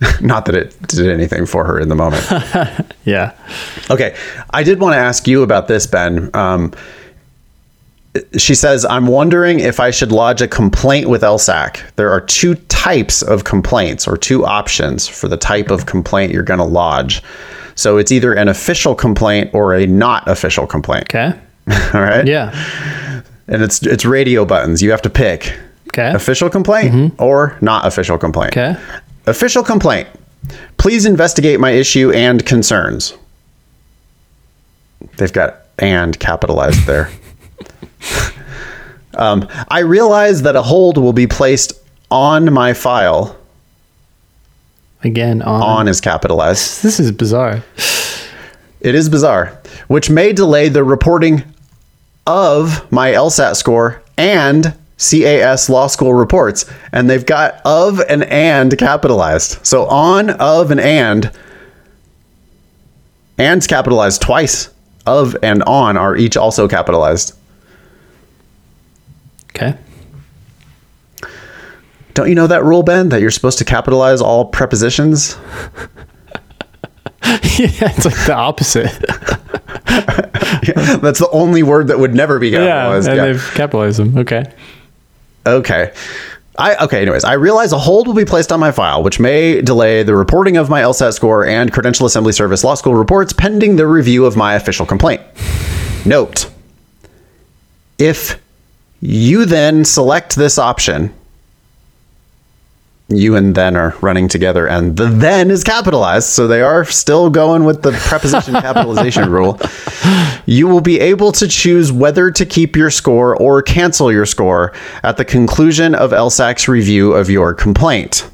not that it did anything for her in the moment. Yeah. Okay, I did want to ask you about this, Ben. Um, she says, I'm wondering if I should lodge a complaint with LSAC. There are two types of complaints or two options for the type of complaint you're going to lodge. So it's either an official complaint or a not official complaint. Okay. All right. Yeah. And it's it's radio buttons. You have to pick Okay. official complaint or not official complaint. Okay. Official complaint. Please investigate my issue and concerns. They've got and capitalized there. um, I realize that a hold will be placed on my file. Again, on. On is capitalized. This is bizarre. It is bizarre, which may delay the reporting of my LSAT score and CAS law school reports. And they've got of and and capitalized. So on, of, and and. And's capitalized twice. Of and on are each also capitalized. Okay. Don't you know that rule, Ben? That you're supposed to capitalize all prepositions? yeah, it's like the opposite. Yeah, that's the only word that would never be capitalized. yeah, and Yeah. they've capitalized them. Okay. Okay. I, okay, anyways, I realize a hold will be placed on my file, which may delay the reporting of my LSAT score and Credential Assembly Service Law School reports pending the review of my official complaint. Note if you then select this option, you and then are running together, and the then is capitalized, so they are still going with the preposition capitalization rule. You will be able to choose whether to keep your score or cancel your score at the conclusion of LSAC's review of your complaint.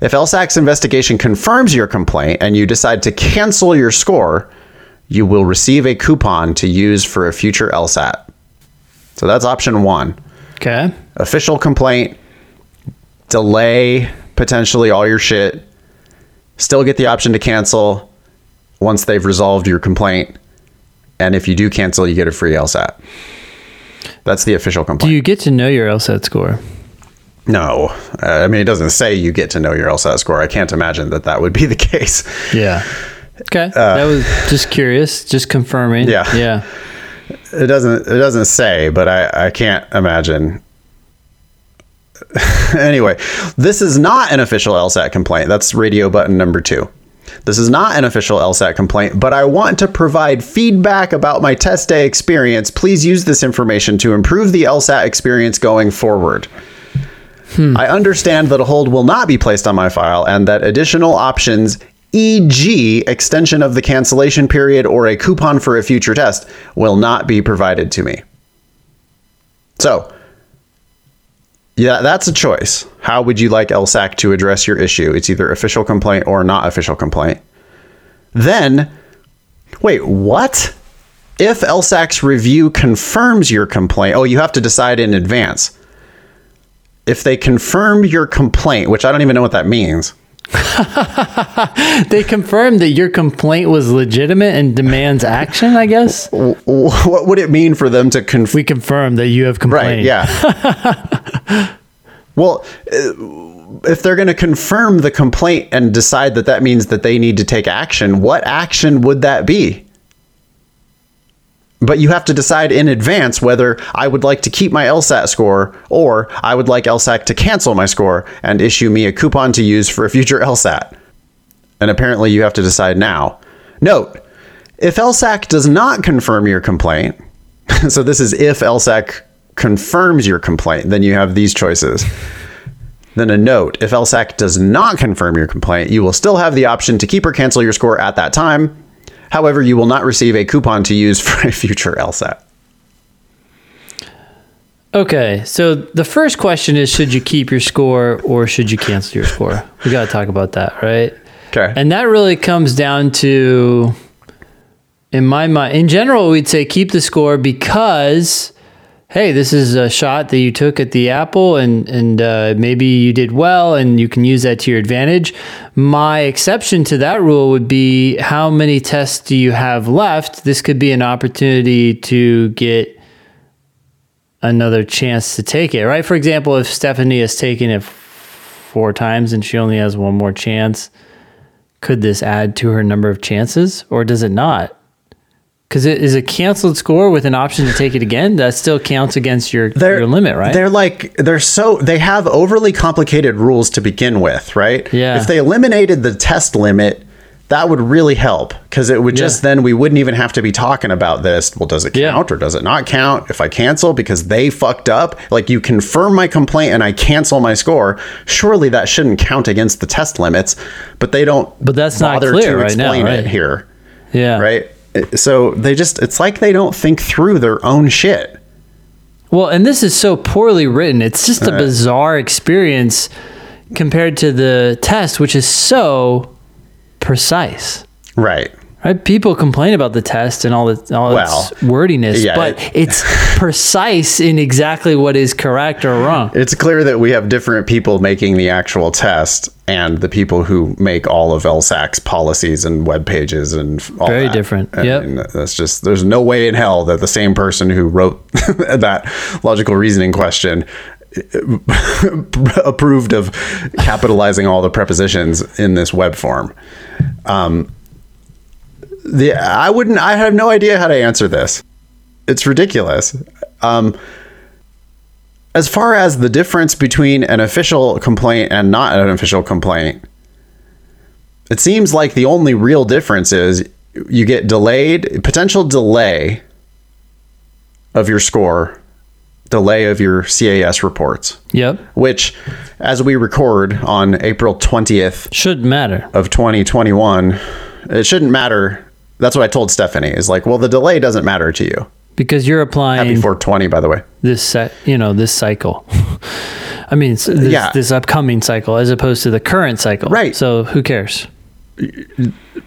If LSAC's investigation confirms your complaint and you decide to cancel your score, you will receive a coupon to use for a future LSAT. So that's option one Okay. official complaint, delay potentially all your shit, still get the option to cancel once they've resolved your complaint. And if you do cancel, you get a free LSAT. That's the official complaint. Do you get to know your LSAT score? no, uh, I mean, it doesn't say you get to know your LSAT score. I can't imagine that that would be the case. Yeah. Okay. that was just curious, just confirming. Uh, Yeah. Yeah. It doesn't. It doesn't say, but I, I can't imagine. anyway, this is not an official LSAT complaint. That's radio button number two. This is not an official LSAT complaint, but I want to provide feedback about my test day experience. Please use this information to improve the LSAT experience going forward. Hmm. I understand that a hold will not be placed on my file and that additional options, e.g., extension of the cancellation period or a coupon for a future test, will not be provided to me. So, yeah, that's a choice. How would you like LSAC to address your issue? It's either official complaint or not official complaint. Then, wait, what? If LSAC's review confirms your complaint, oh, you have to decide in advance if they confirm your complaint, which I don't even know what that means. They confirmed that your complaint was legitimate and demands action, I guess. What would it mean for them to confirm? We confirmed that you have complained. Right, yeah. well, uh, if they're going to confirm the complaint and decide that that means that they need to take action, what action would that be? But you have to decide in advance whether I would like to keep my LSAT score or I would like LSAC to cancel my score and issue me a coupon to use for a future LSAT. And apparently you have to decide now. Note, if LSAC does not confirm your complaint, so this is if LSAC confirms your complaint, then you have these choices. Then a note, if LSAC does not confirm your complaint, you will still have the option to keep or cancel your score at that time. However, you will not receive a coupon to use for a future LSAT. Okay, so the first question is should you keep your score or should you cancel your score? We got to talk about that, right? Okay. And that really comes down to, in my mind, in general, we'd say keep the score because, hey, this is a shot that you took at the apple, and and uh, maybe you did well, and you can use that to your advantage. My exception to that rule would be how many tests do you have left? This could be an opportunity to get another chance to take it, right? For example, if Stephanie has taken it four times and she only has one more chance could this add to her number of chances or does it not? Because it is a canceled score with an option to take it again. That still counts against your your limit, right? They're like they're so they have overly complicated rules to begin with, right? Yeah. If they eliminated the test limit, that would really help because it would just Yeah. then we wouldn't even have to be talking about this. Well, does it Yeah. count or does it not count? If I cancel because they fucked up, like you confirm my complaint and I cancel my score, surely that shouldn't count against the test limits. But they don't. But that's not clear to right now, explain it right? here, yeah. right? So they just it's like they don't think through their own shit. Well, and this is so poorly written. It's just a uh-huh. bizarre experience compared to the test, which is so precise. Right. Right? People complain about the test and all the all Well, its wordiness, yeah, but it- it's precise in exactly what is correct or wrong. It's clear that we have different people making the actual test and the people who make all of LSAC's policies and web pages and all Very that. different. Mean, that's just there's no way in hell that the same person who wrote that logical reasoning question approved of capitalizing all the prepositions in this web form. Um, the I wouldn't. I have no idea how to answer this. It's ridiculous. Um, as far as the difference between an official complaint and not an official complaint, it seems like the only real difference is you get delayed potential delay of your score, delay of your CAS reports. Yep. Which, as we record on April 20th Shouldn't matter. of 2021, it shouldn't matter. That's what I told Stephanie. Is like, well, the delay doesn't matter to you. Because you're applying Happy 420, by the way. this set, you know, this cycle. I mean, this, Yeah. this upcoming cycle as opposed to the current cycle. Right. So who cares?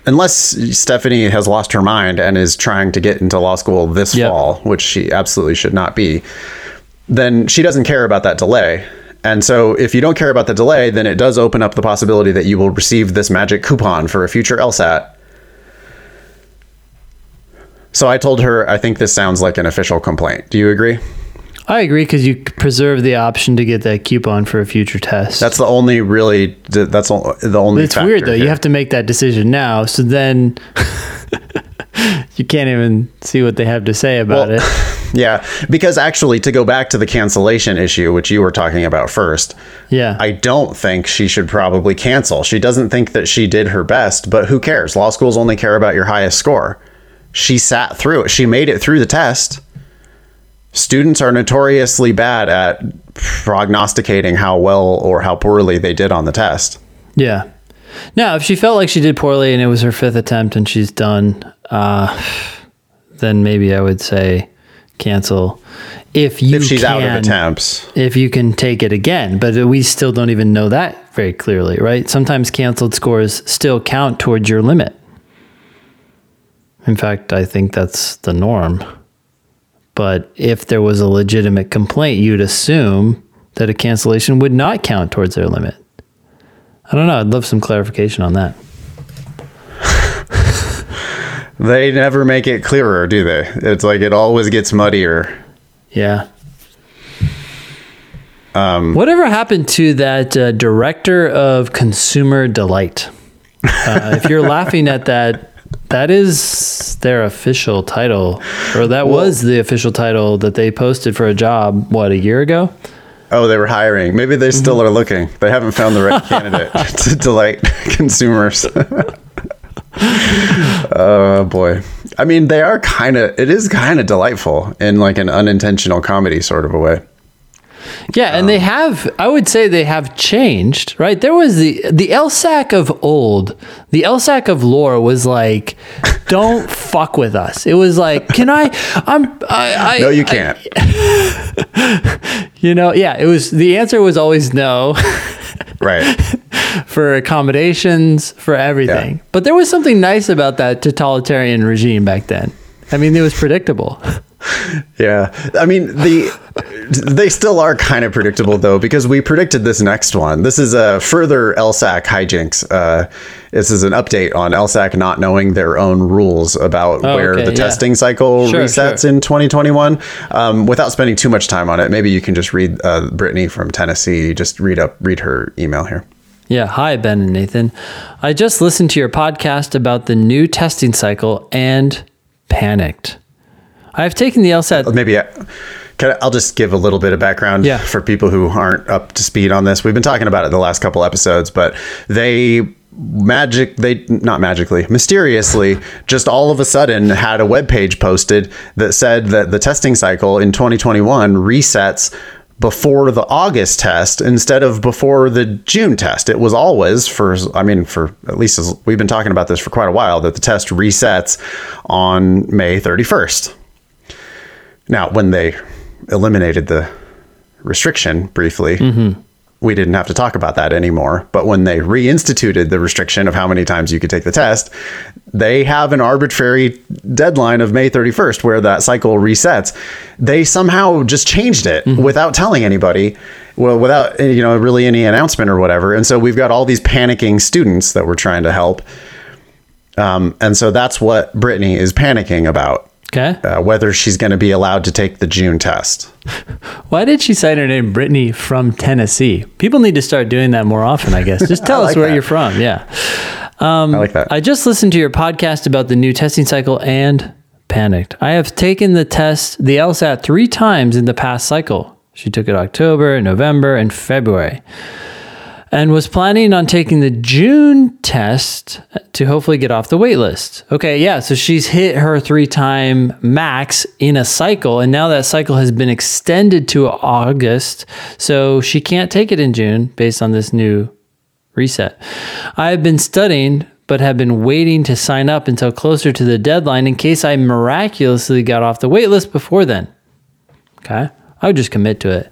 Unless Stephanie has lost her mind and is trying to get into law school this Yep. fall, which she absolutely should not be, then she doesn't care about that delay. And so, if you don't care about the delay, then it does open up the possibility that you will receive this magic coupon for a future LSAT. So I told her, I think this sounds like an official complaint. Do you agree? I agree because you preserve the option to get that coupon for a future test. That's the only really. That's the only. it's weird though. You have to make that decision now. So then you can't even see what they have to say about Well, it. Yeah, because actually, to go back to the cancellation issue, which you were talking about first, Yeah. I don't think she should probably cancel. She doesn't think that she did her best, but who cares? Law schools only care about your highest score. She sat through it. She made it through the test. Students are notoriously bad at prognosticating how well or how poorly they did on the test. Yeah. Now, if she felt like she did poorly and it was her fifth attempt and she's done, uh, then maybe I would say cancel. If you If she's out of attempts. if you can take it again, but we still don't even know that very clearly, right? Sometimes canceled scores still count towards your limit. In fact, I think that's the norm. But if there was a legitimate complaint, you'd assume that a cancellation would not count towards their limit. I don't know. I'd love some clarification on that. They never make it clearer, do they? It's like it always gets muddier. Yeah. Whatever happened to that uh, director of consumer delight? Uh, if you're laughing at that, that is their official title, or that was the official title that they posted for a job. What a year ago? Oh, they were hiring. Maybe they still Mm-hmm. are looking. They haven't found the right candidate to delight consumers. oh boy. I mean, they are kind of it is kind of delightful in like an unintentional comedy sort of a way. Yeah, and they um, have. I would say they have changed. Right? There was the the LSAC of old. The LSAC of lore was like, "Don't fuck with us." It was like, "Can I? I'm. I. I No, you can't. You know, yeah, it was the answer was always no right. for accommodations, for everything. Yeah. But there was something nice about that totalitarian regime back then. I mean, it was predictable. Yeah. I mean, the they still are kind of predictable though because we predicted this next one. This is a further LSAC hijinks. Uh, this is an update on LSAC not knowing their own rules about Oh, where okay, the yeah. testing cycle Sure, resets sure. in 2021. Um, without spending too much time on it, maybe you can just read uh, Brittany from Tennessee. Just read up, read her email here. Yeah. Hi, Ben and Nathan. I just listened to your podcast about the new testing cycle and panicked. I've taken the LSAT. Oh, maybe I, can I, I'll just give a little bit of background Yeah. for people who aren't up to speed on this. We've been talking about it the last couple episodes, but they magic they not magically mysteriously just all of a sudden had a web page posted that said that the testing cycle in 2021 resets before the August test instead of before the June test. It was always for I mean for at least as, we've been talking about this for quite a while that the test resets on May 31st. Now, when they eliminated the restriction briefly, we didn't have to talk about that anymore. But when they reinstituted the restriction of how many times you could take the test, they have an arbitrary deadline of May 31st where that cycle resets. They somehow just changed it without telling anybody, well, without you know really any announcement or whatever. And so we've got all these panicking students that we're trying to help. Um, and so that's what Brittany is panicking about. Okay. uh, whether she's going to be allowed to take the June test. Why did she sign her name Brittany from Tennessee? People need to start doing that more often, I guess. Just tell us like where that. you're from. Yeah. I like that. I just listened to your podcast about the new testing cycle and panicked. I have taken the test, the LSAT, three times in the past cycle. She took it October, November, and February. And was planning on taking the June test to hopefully get off the wait list. Okay, yeah, so she's hit her three time max in a cycle, and now that cycle has been extended to August. So she can't take it in June based on this new reset. I have been studying, but have been waiting to sign up until closer to the deadline in case I miraculously got off the wait list before then. Okay. I would just commit to it.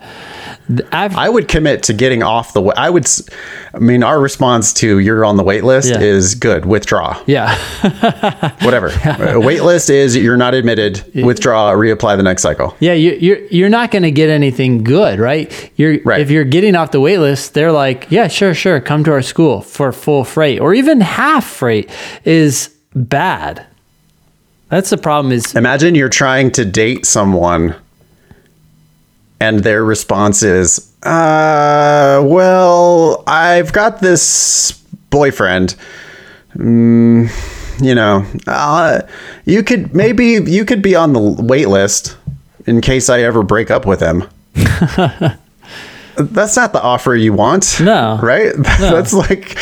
After, I would commit to getting off the. I would. I mean, our response to you're on the wait list Yeah. is good. Withdraw. yeah. Whatever. A wait list is you're not admitted. Withdraw. Reapply the next cycle. Yeah, you, you're you're not going to get anything good, right? You're Right. if you're getting off the wait list, they're like, yeah, sure, sure, come to our school for full freight or even half freight is bad. That's the problem. Is Imagine you're trying to date someone, and their response is, uh, "Well, I've got this boyfriend." Mm, you know, uh, you could maybe you could be on the wait list in case I ever break up with him. That's not the offer you want. No. Right? That's like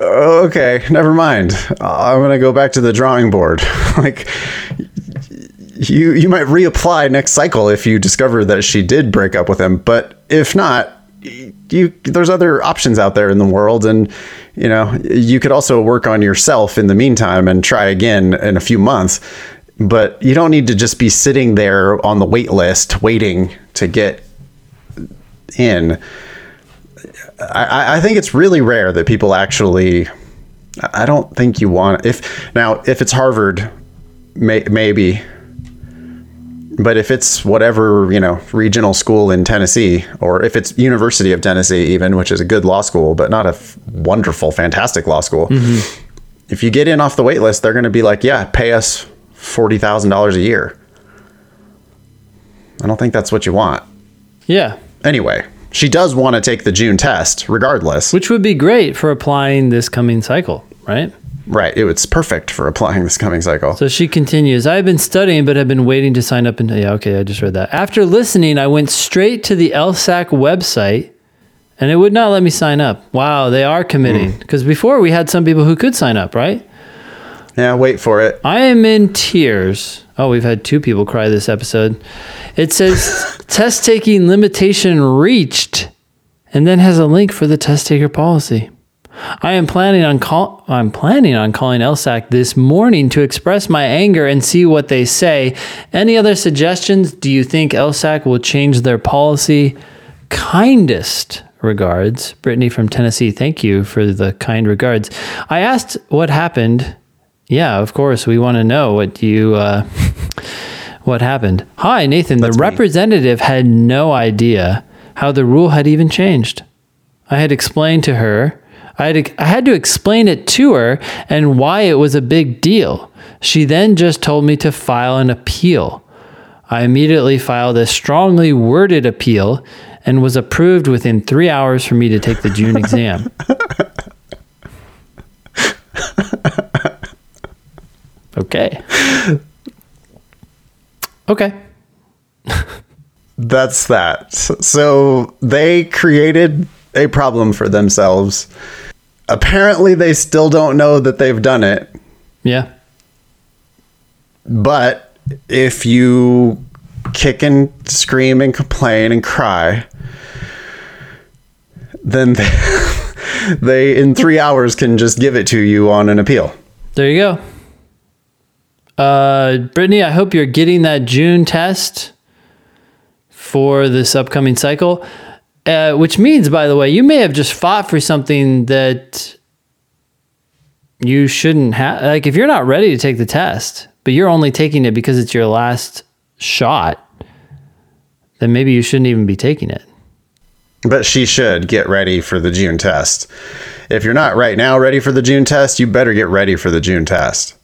okay, never mind. I'm going to go back to the drawing board. like you you might reapply next cycle if you discover that she did break up with him, but if not, you there's other options out there in the world and you know, you could also work on yourself in the meantime and try again in a few months. But you don't need to just be sitting there on the wait list waiting to get in. I, I think it's really rare that people actually. I don't think you want if now if it's Harvard, may, maybe. But if it's whatever you know regional school in Tennessee, or if it's University of Tennessee, even which is a good law school, but not a f- wonderful, fantastic law school. Mm-hmm. If you get in off the wait list, they're going to be like, "Yeah, pay us forty thousand dollars a year." I don't think that's what you want. yeah, Anyway, she does want to take the June test, regardless. which would be great for applying this coming cycle, right? Right. It was perfect for applying this coming cycle. So she continues, I have been studying, but have been waiting to sign up. And yeah, okay, I just read that. After listening, I went straight to the LSAC website and it would not let me sign up. Wow, they are committing. Hmm. Because before we had some people who could sign up, right? Yeah, wait for it. I am in tears. Oh, we've had two people cry this episode. It says test taking limitation reached and then has a link for the test taker policy. I am planning on call I'm planning on calling LSAC this morning to express my anger and see what they say. Any other suggestions? Do you think LSAC will change their policy? Kindest regards, Brittany from Tennessee. Thank you for the kind regards. I asked what happened. Yeah, of course, we want to know what you uh, what happened. Hi, Nathan. the me. representative had no idea how the rule had even changed. I had explained to her. I had, I had to explain it to her and why it was a big deal. She then just told me to file an appeal. I immediately filed a strongly worded appeal and was approved within three hours for me to take the June exam. Okay. Okay. That's that. So they created a problem for themselves. Apparently, they still don't know that they've done it. Yeah. But if you kick and scream and complain and cry, then they, they in three hours can just give it to you on an appeal. There you go. Uh, Brittany, I hope you're getting that June test for this upcoming cycle. Uh, which means, by the way, you may have just fought for something that you shouldn't have. Like, if you're not ready to take the test, but you're only taking it because it's your last shot, then maybe you shouldn't even be taking it. But she should get ready for the June test. If you're not right now ready for the June test, you better get ready for the June test.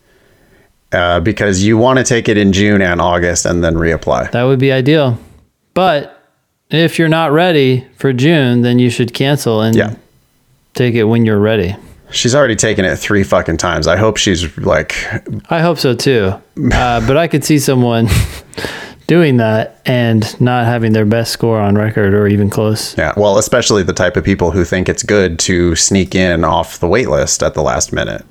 uh, because you want to take it in June and August and then reapply. That would be ideal. But if you're not ready for June, then you should cancel and Yeah. take it when you're ready. She's already taken it three fucking times. I hope she's like, I hope so too. Uh, but I could see someone doing that and not having their best score on record or even close. yeah, well, especially the type of people who think it's good to sneak in off the wait list at the last minute.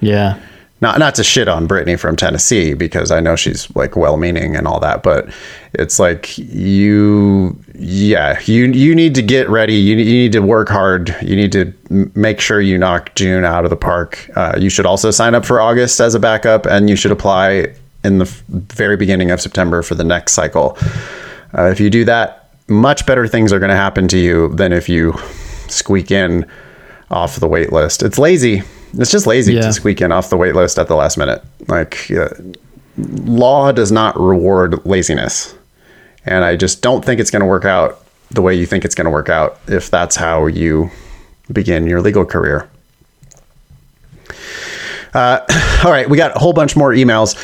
Yeah. Not not to shit on Brittany from Tennessee because I know she's like well-meaning and all that, but it's like you, yeah, you you need to get ready. You, you need to work hard. You need to make sure you knock June out of the park. Uh, you should also sign up for August as a backup, and you should apply in the very beginning of September for the next cycle. Uh, if you do that, much better things are going to happen to you than if you squeak in off the wait list. It's lazy. It's just lazy Yeah. to squeak in off the wait list at the last minute. Like, uh, law does not reward laziness. And I just don't think it's going to work out the way you think it's going to work out if that's how you begin your legal career. Uh, all right, we got a whole bunch more emails.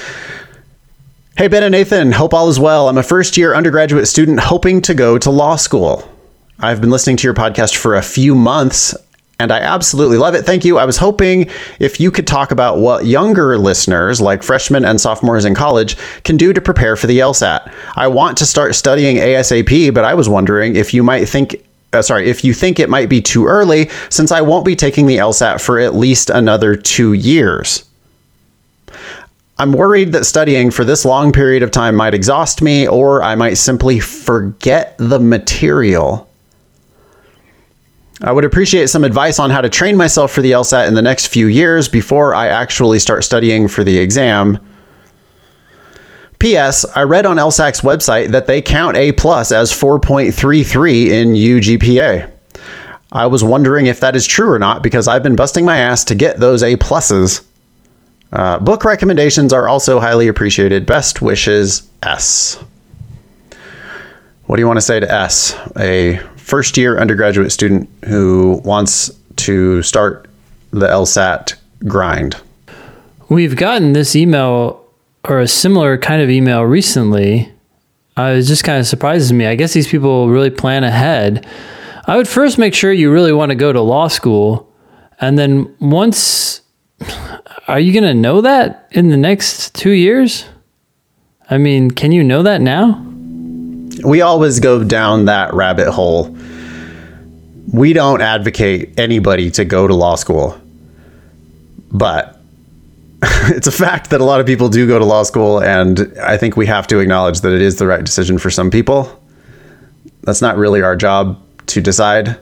Hey, Ben and Nathan, hope all is well. I'm a first year undergraduate student hoping to go to law school. I've been listening to your podcast for a few months and I absolutely love it. Thank you. I was hoping if you could talk about what younger listeners, like freshmen and sophomores in college, can do to prepare for the LSAT. I want to start studying ASAP, but I was wondering if you might think uh, sorry, if you think it might be too early, since I won't be taking the LSAT for at least another two years. I'm worried that studying for this long period of time might exhaust me, or I might simply forget the material. I would appreciate some advice on how to train myself for the LSAT in the next few years before I actually start studying for the exam. P.S. I read on LSAC's website that they count A plus as 4.33 in UGPA. I was wondering if that is true or not because I've been busting my ass to get those A pluses. Uh, book recommendations are also highly appreciated. Best wishes, S. What do you want to say to S, a first year undergraduate student who wants to start the LSAT grind? We've gotten this email or a similar kind of email recently. Uh, it just kind of surprises me. I guess these people really plan ahead. I would first make sure you really want to go to law school. And then once, are you going to know that in the next two years? I mean, can you know that now? we always go down that rabbit hole. We don't advocate anybody to go to law school, but it's a fact that a lot of people do go to law school, and I think we have to acknowledge that it is the right decision for some people. That's not really our job to decide.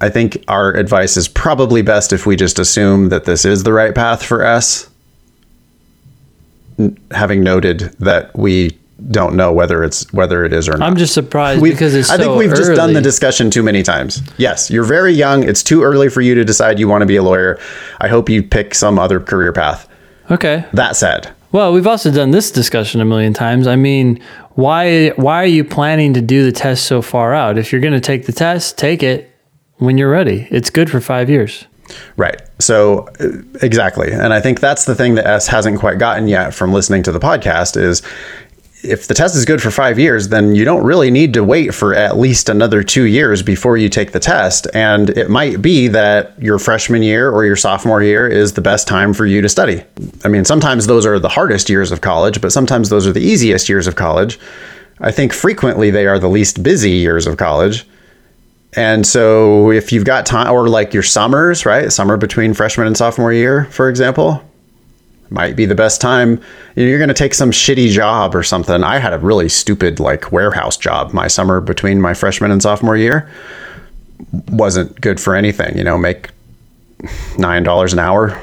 I think our advice is probably best if we just assume that this is the right path for us, having noted that we don't know whether it's whether it is or not. I'm just surprised We've- because it's I think so we've just done the discussion too many times. Yes, you're very young. It's too early for you to decide you want to be a lawyer. I hope you pick some other career path. Okay. That said, Well, we've also done this discussion a million times. I mean, why why are you planning to do the test so far out? If you're going to take the test, take it when you're ready. It's good for 5 years. right. So uh, exactly. And I think that's the thing that S hasn't quite gotten yet from listening to the podcast is if the test is good for 5 years, then you don't really need to wait for at least another 2 years before you take the test and it might be that your freshman year or your sophomore year is the best time for you to study. I mean, sometimes those are the hardest years of college, but sometimes those are the easiest years of college. I think frequently they are the least busy years of college. And so if you've got time or like your summers, right? Summer between freshman and sophomore year, for example, might be the best time. You're going to take some shitty job or something. I had a really stupid like warehouse job my summer between my freshman and sophomore year. Wasn't good for anything, you know, make $9 an hour.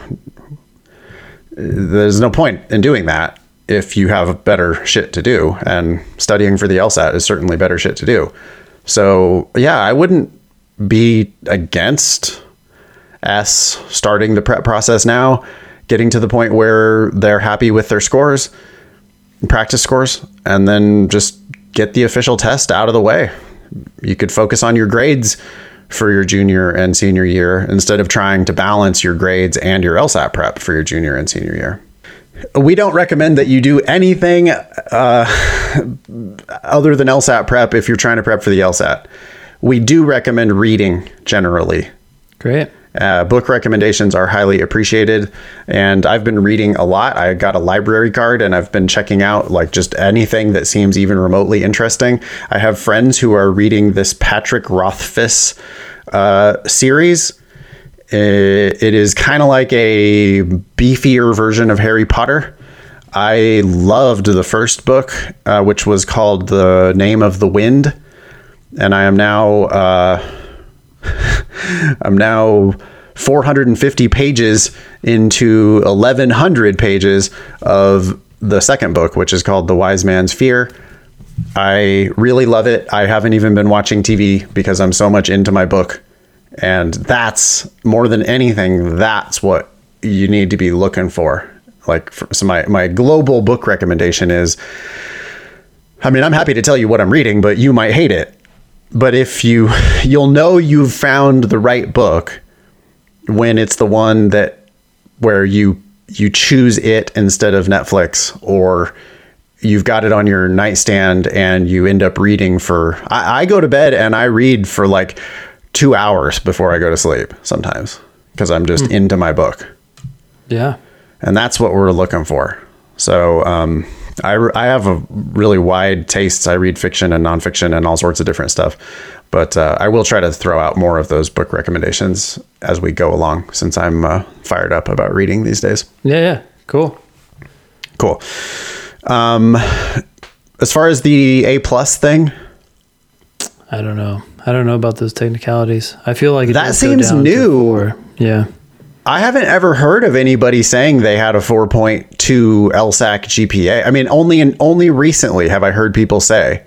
There's no point in doing that if you have better shit to do and studying for the LSAT is certainly better shit to do. So, yeah, I wouldn't be against S starting the prep process now, getting to the point where they're happy with their scores, practice scores, and then just get the official test out of the way. You could focus on your grades for your junior and senior year instead of trying to balance your grades and your LSAT prep for your junior and senior year. we don't recommend that you do anything uh, other than LSAT prep if you're trying to prep for the LSAT. We do recommend reading generally. Great. Uh, book recommendations are highly appreciated, and I've been reading a lot. I got a library card, and I've been checking out like just anything that seems even remotely interesting. I have friends who are reading this Patrick Rothfuss uh, series. It, it is kind of like a beefier version of Harry Potter. I loved the first book, uh, which was called The Name of the Wind, and I am now. I'm now 450 pages into 1100 pages of the second book, which is called The Wise Man's Fear. I really love it. I haven't even been watching TV because I'm so much into my book. And that's more than anything, that's what you need to be looking for. Like, so my, my global book recommendation is I mean, I'm happy to tell you what I'm reading, but you might hate it but if you you'll know you've found the right book when it's the one that where you you choose it instead of Netflix or you've got it on your nightstand and you end up reading for I, I go to bed and I read for like two hours before I go to sleep sometimes because I'm just mm. into my book. Yeah. And that's what we're looking for. So um, I, I have a really wide tastes. I read fiction and nonfiction and all sorts of different stuff. But uh, I will try to throw out more of those book recommendations as we go along since I'm uh, fired up about reading these days. Yeah, yeah. Cool. Cool. Um, as far as the A plus thing, I don't know. I don't know about those technicalities. I feel like that seems new. Yeah. I haven't ever heard of anybody saying they had a 4.2 LSAC GPA. I mean, only in only recently have I heard people say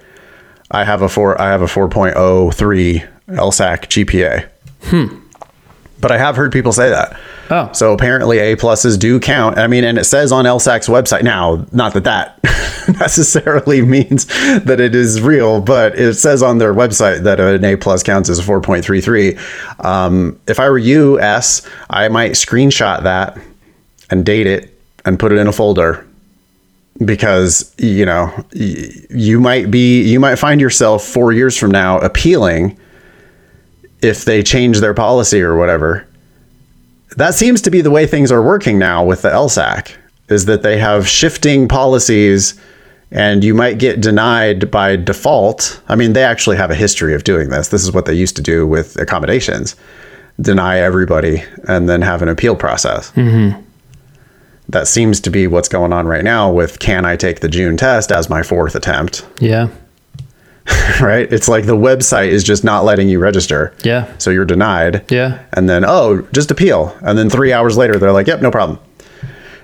I have a four I have a 4.03 LSAC GPA. Hmm. But I have heard people say that. Oh. So apparently A pluses do count. I mean, and it says on LSAC's website now, not that that necessarily means that it is real, but it says on their website that an A plus counts as a 4.33. Um, if I were you, S, I might screenshot that and date it and put it in a folder because you know you might be you might find yourself four years from now appealing if they change their policy or whatever that seems to be the way things are working now with the LSAC is that they have shifting policies and you might get denied by default. I mean, they actually have a history of doing this. This is what they used to do with accommodations deny everybody and then have an appeal process. Mm-hmm. That seems to be what's going on right now with can I take the June test as my fourth attempt? Yeah. right? It's like the website is just not letting you register. Yeah. So you're denied. Yeah. And then, oh, just appeal. And then three hours later, they're like, yep, no problem.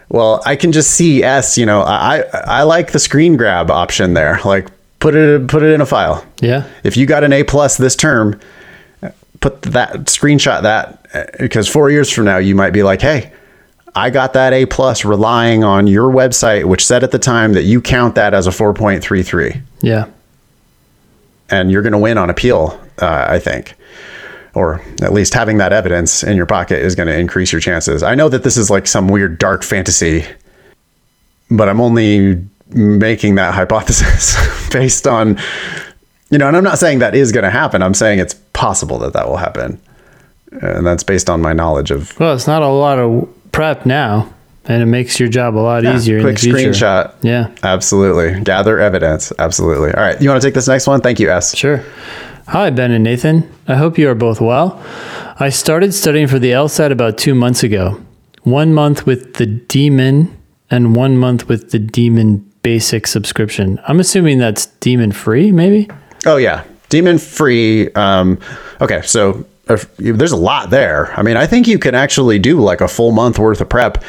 Well, I can just see S, you know, I, I like the screen grab option there. Like put it, put it in a file. Yeah. If you got an A plus this term, put that screenshot that because four years from now, you might be like, Hey, I got that A plus relying on your website, which said at the time that you count that as a 4.33. Yeah and you're going to win on appeal, uh, I think. Or at least having that evidence in your pocket is going to increase your chances. I know that this is like some weird dark fantasy, but I'm only making that hypothesis based on, you know, and I'm not saying that is going to happen. I'm saying it's possible that that will happen. And that's based on my knowledge of. Well, it's not a lot of prep now and it makes your job a lot yeah, easier. Quick screenshot. Yeah, absolutely. Gather evidence. Absolutely. All right, you want to take this next one? Thank you, S. Sure. Hi, Ben and Nathan. I hope you are both well. I started studying for the LSAT about two months ago. One month with the Demon and one month with the Demon Basic subscription. I'm assuming that's Demon free, maybe. Oh yeah, Demon free. Um, okay, so if, there's a lot there. I mean, I think you can actually do like a full month worth of prep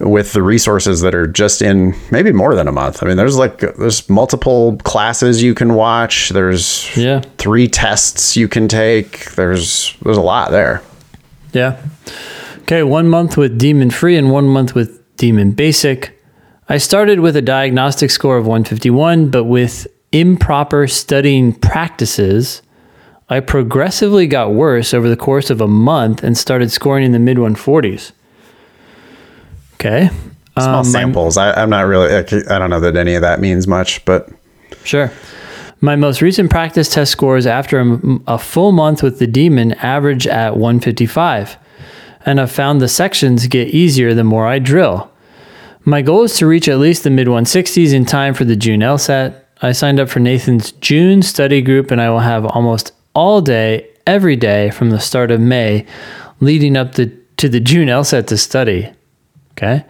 with the resources that are just in maybe more than a month. I mean, there's like there's multiple classes you can watch. There's yeah. three tests you can take. There's there's a lot there. Yeah. Okay, one month with Demon Free and one month with Demon Basic. I started with a diagnostic score of 151, but with improper studying practices, I progressively got worse over the course of a month and started scoring in the mid 140s. Okay. Small Um, samples. I, I'm not really. I don't know that any of that means much, but Sure. My most recent practice test scores after a, a full month with the demon average at 155, and I've found the sections get easier the more I drill. My goal is to reach at least the mid 160s in time for the June LSAT. I signed up for Nathan's June study group, and I will have almost all day, every day from the start of May, leading up to, to the June LSAT to study. Okay.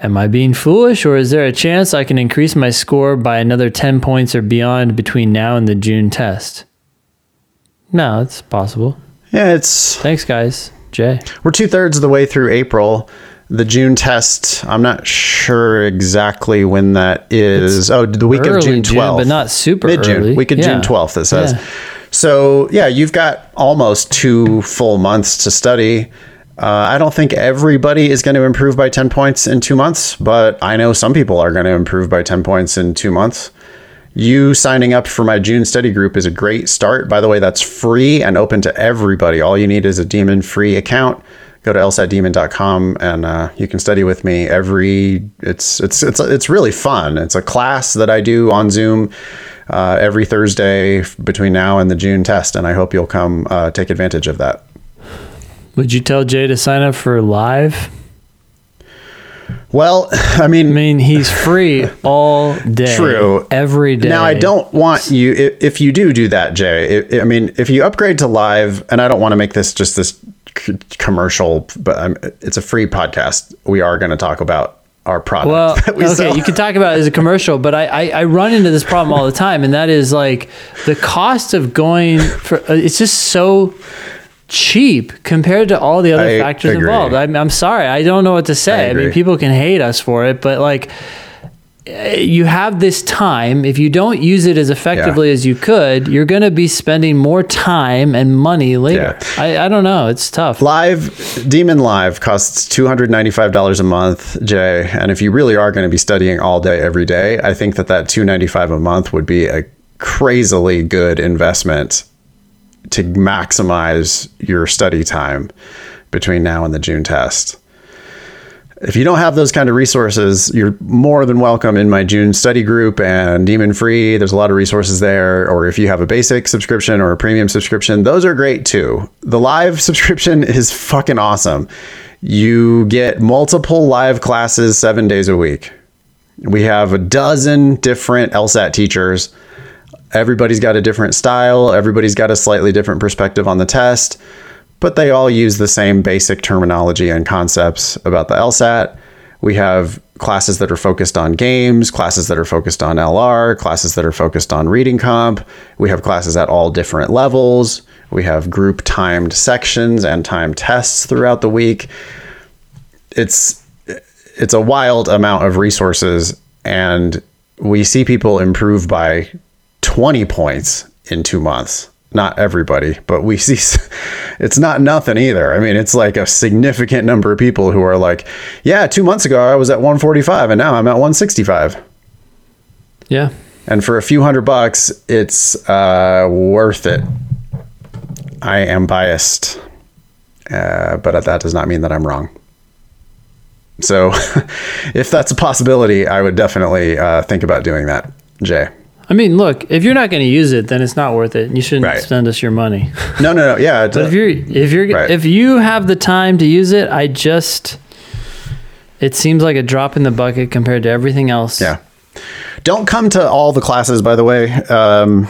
Am I being foolish, or is there a chance I can increase my score by another 10 points or beyond between now and the June test? No, it's possible. yeah, it's Thanks, guys. Jay. we're two thirds of the way through April. The June test. I'm not sure exactly when that is. oh, the week of June June, 12th, but not super mid June, early. week of Yeah. June 12th. It says. Yeah. So yeah, you've got almost two full months to study. Uh, I don't think everybody is going to improve by 10 points in two months, but I know some people are going to improve by 10 points in two months. You signing up for my June study group is a great start. By the way, that's free and open to everybody. All you need is a demon free account. Go to lsatdemon.com and uh, you can study with me every. It's it's it's it's really fun. It's a class that I do on Zoom uh, every Thursday between now and the June test, and I hope you'll come uh, take advantage of that. Would you tell Jay to sign up for live? Well, I mean, I mean, he's free all day. True. Every day. Now, I don't want you, if, if you do do that, Jay, I I mean, if you upgrade to live, and I don't want to make this just this c- commercial, but um it's a free podcast. We are going to talk about our product. Well, we okay, sell. you can talk about it as a commercial, but I, I, I run into this problem all the time, and that is like the cost of going for uh, it's just so cheap compared to all the other I factors agree. involved. I'm, I'm sorry, I don't know what to say. I, mean, people can hate us for it, but like eh, you have this time. If you don't use it as effectively as you could, you're going to be spending more time and money later. Yeah. I, I don't know. It's tough. Live Demon Live costs two hundred ninety five dollars a month, Jay. And if you really are going to be studying all day every day, I think that that two ninety five a month would be a crazily good investment to maximize your study time between now and the June test. If you don't have those kind of resources, you're more than welcome in my June study group and Demon Free. There's a lot of resources there. Or if you have a basic subscription or a premium subscription, those are great too. The live subscription is fucking awesome. You get multiple live classes seven days a week. We have a dozen different LSAT teachers. Everybody's got a different style, everybody's got a slightly different perspective on the test but they all use the same basic terminology and concepts about the LSAT. We have classes that are focused on games, classes that are focused on LR, classes that are focused on reading comp. We have classes at all different levels. We have group timed sections and timed tests throughout the week. It's it's a wild amount of resources and we see people improve by 20 points in 2 months not everybody, but we see it's not nothing either. I mean, it's like a significant number of people who are like, yeah, two months ago I was at 145 and now I'm at 165. Yeah. And for a few hundred bucks, it's uh, worth it. I am biased, uh, but that does not mean that I'm wrong. So if that's a possibility, I would definitely uh, think about doing that, Jay. I mean, look, if you're not going to use it, then it's not worth it. You shouldn't Right. spend us your money. No, no, no. Yeah. But if you're if you're Right. if you have the time to use it, I just it seems like a drop in the bucket compared to everything else. Yeah. Don't come to all the classes, by the way. Um,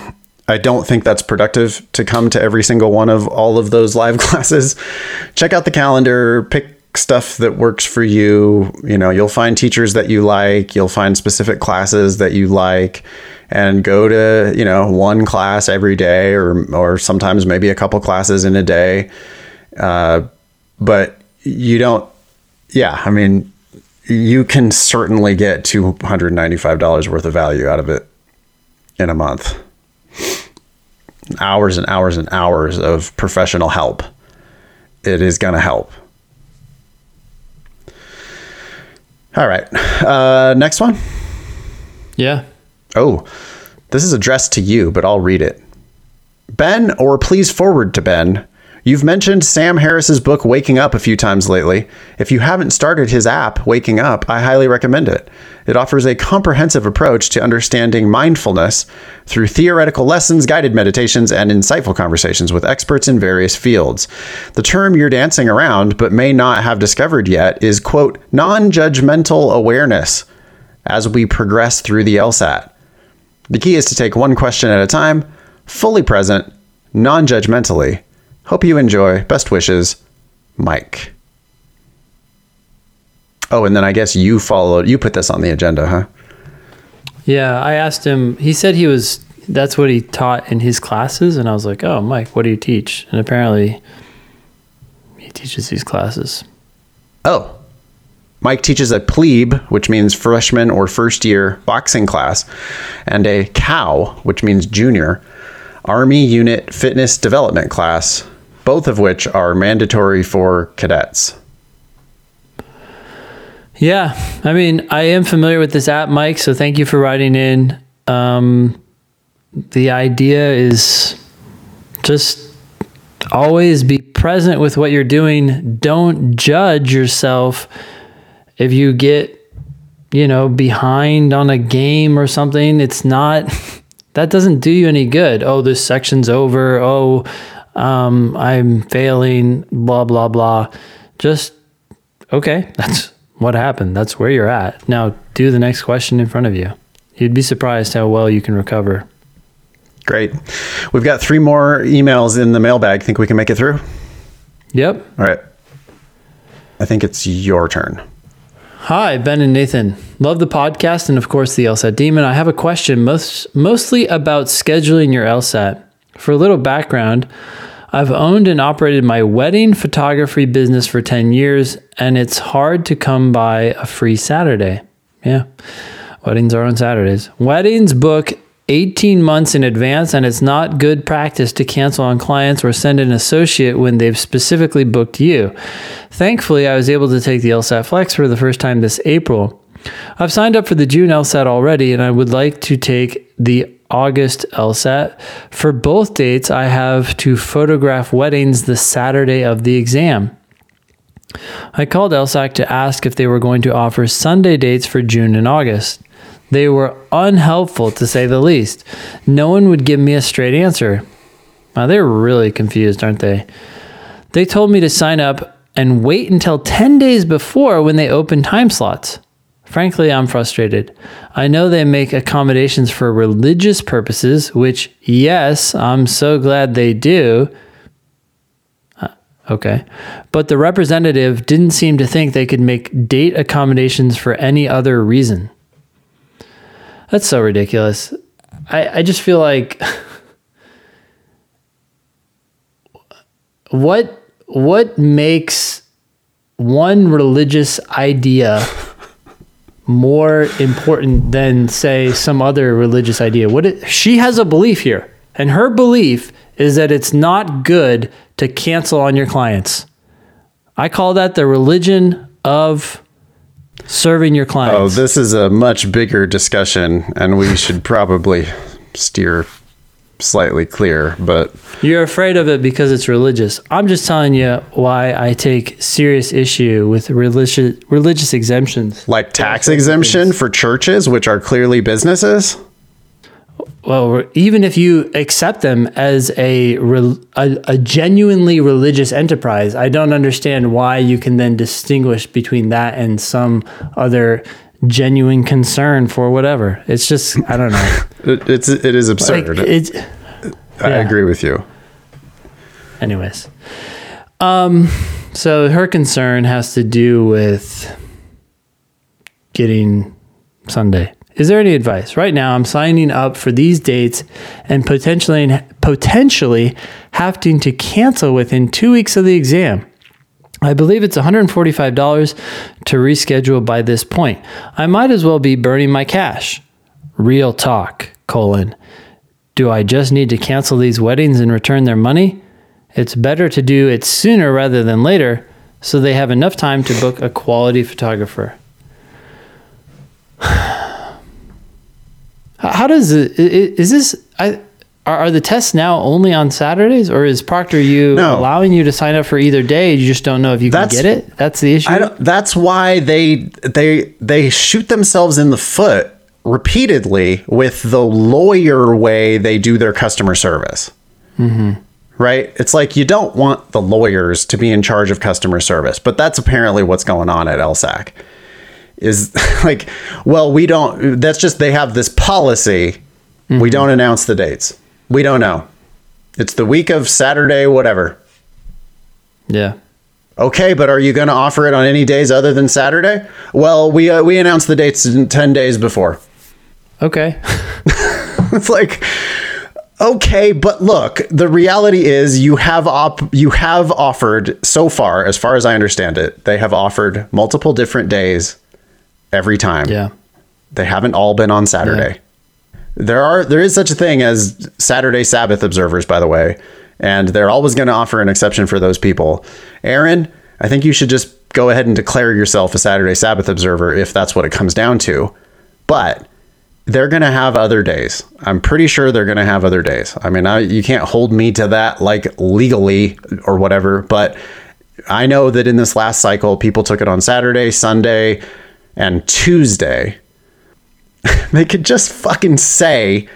I don't think that's productive to come to every single one of all of those live classes. Check out the calendar, pick stuff that works for you. You know, you'll find teachers that you like, you'll find specific classes that you like, and go to, you know, one class every day or or sometimes maybe a couple classes in a day. Uh, but you don't yeah, I mean, you can certainly get $295 worth of value out of it in a month. Hours and hours and hours of professional help. It is going to help. All right. Uh, next one. Yeah. Oh, this is addressed to you, but I'll read it. Ben, or please forward to Ben, You've mentioned Sam Harris's book Waking Up a few times lately. If you haven't started his app, Waking Up, I highly recommend it. It offers a comprehensive approach to understanding mindfulness through theoretical lessons, guided meditations, and insightful conversations with experts in various fields. The term you're dancing around but may not have discovered yet is, quote, non judgmental awareness as we progress through the LSAT. The key is to take one question at a time, fully present, non judgmentally. Hope you enjoy. Best wishes, Mike. Oh, and then I guess you followed, you put this on the agenda, huh? Yeah, I asked him. He said he was. That's what he taught in his classes, and I was like, "Oh, Mike, what do you teach?" And apparently, he teaches these classes. Oh, Mike teaches a plebe, which means freshman or first year boxing class, and a cow, which means junior, Army Unit Fitness Development class, both of which are mandatory for cadets. Yeah, I mean, I am familiar with this app, Mike. So thank you for writing in. Um, the idea is just always be present with what you're doing. Don't judge yourself if you get, you know, behind on a game or something. It's not. That doesn't do you any good. Oh, this section's over. Oh, um, I'm failing. Blah blah blah. Just okay. That's what happened. That's where you're at. Now do the next question in front of you. You'd be surprised how well you can recover. Great. We've got three more emails in the mailbag. Think we can make it through? Yep. All right. I think it's your turn. Hi, Ben and Nathan. Love the podcast and of course the LSAT Demon. I have a question most mostly about scheduling your LSAT. For a little background, I've owned and operated my wedding photography business for 10 years and it's hard to come by a free Saturday. Yeah. Weddings are on Saturdays. Weddings book 18 months in advance, and it's not good practice to cancel on clients or send an associate when they've specifically booked you. Thankfully, I was able to take the LSAT Flex for the first time this April. I've signed up for the June LSAT already, and I would like to take the August LSAT. For both dates, I have to photograph weddings the Saturday of the exam. I called LSAC to ask if they were going to offer Sunday dates for June and August. They were unhelpful to say the least. No one would give me a straight answer. Now, they're really confused, aren't they? They told me to sign up and wait until 10 days before when they open time slots. Frankly, I'm frustrated. I know they make accommodations for religious purposes, which, yes, I'm so glad they do. Uh, Okay. But the representative didn't seem to think they could make date accommodations for any other reason. That's so ridiculous. I, I just feel like what what makes one religious idea more important than say some other religious idea? What it, she has a belief here, and her belief is that it's not good to cancel on your clients. I call that the religion of serving your oh, clients? Oh, this is a much bigger discussion, and we should probably steer slightly clear. But You're afraid of it because it's religious. I'm just telling you why I take serious issue with religious religious exemptions. like tax exemption for churches, which are clearly businesses. Well, even if you accept them as a, a a genuinely religious enterprise, I don't understand why you can then distinguish between that and some other genuine concern for whatever. It's just I don't know. It, it's it is Like absurd. it's I yeah. agree with you. anyways. Um so her concern has to do with getting Sunday. Is there any advice? Right now I'm signing up for these dates and potentially potentially having to cancel within 2 weeks of the exam. I believe it's $145 to reschedule by this point. I might as well be burning my cash. Real talk, colon. Do I just need to cancel these weddings and return their money? It's better to do it sooner rather than later so they have enough time to book a quality photographer. How does it, is this I are, the tests now only on Saturdays, or is ProctorU No. allowing you to sign up for either day? You just don't know if you can That's- get it. That's the issue. I don't, that's why they they they shoot themselves in the foot repeatedly with the lawyer way they do their customer service. Mm-hmm. Right? It's like you don't want the lawyers to be in charge of customer service, but that's apparently what's going on at LSAC. Is like, well, we don't. That's just they have this policy. We don't announce the dates. We don't know. It's the week of Saturday, whatever. yeah. Okay, but are you going to offer it on any days other than Saturday? Well, we uh, we announced the dates in 10 days before. Okay. it's like okay, but look, the reality is you have op- you have offered so far as far as I understand it, they have offered multiple different days every time. yeah. They haven't all been on Saturday. There are there is such a thing as Saturday Sabbath observers, by the way, and they're always going to offer an exception for those people. Erin, I think you should just go ahead and declare yourself a Saturday Sabbath observer if that's what it comes down to. But they're going to have other days. I'm pretty sure they're going to have other days. I mean, I, you can't hold me to that like legally or whatever, but I know that in this last cycle, people took it on Saturday, Sunday, and Tuesday they could just fucking say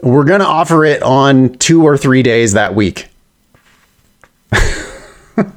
we're going to offer it on two or three days that week.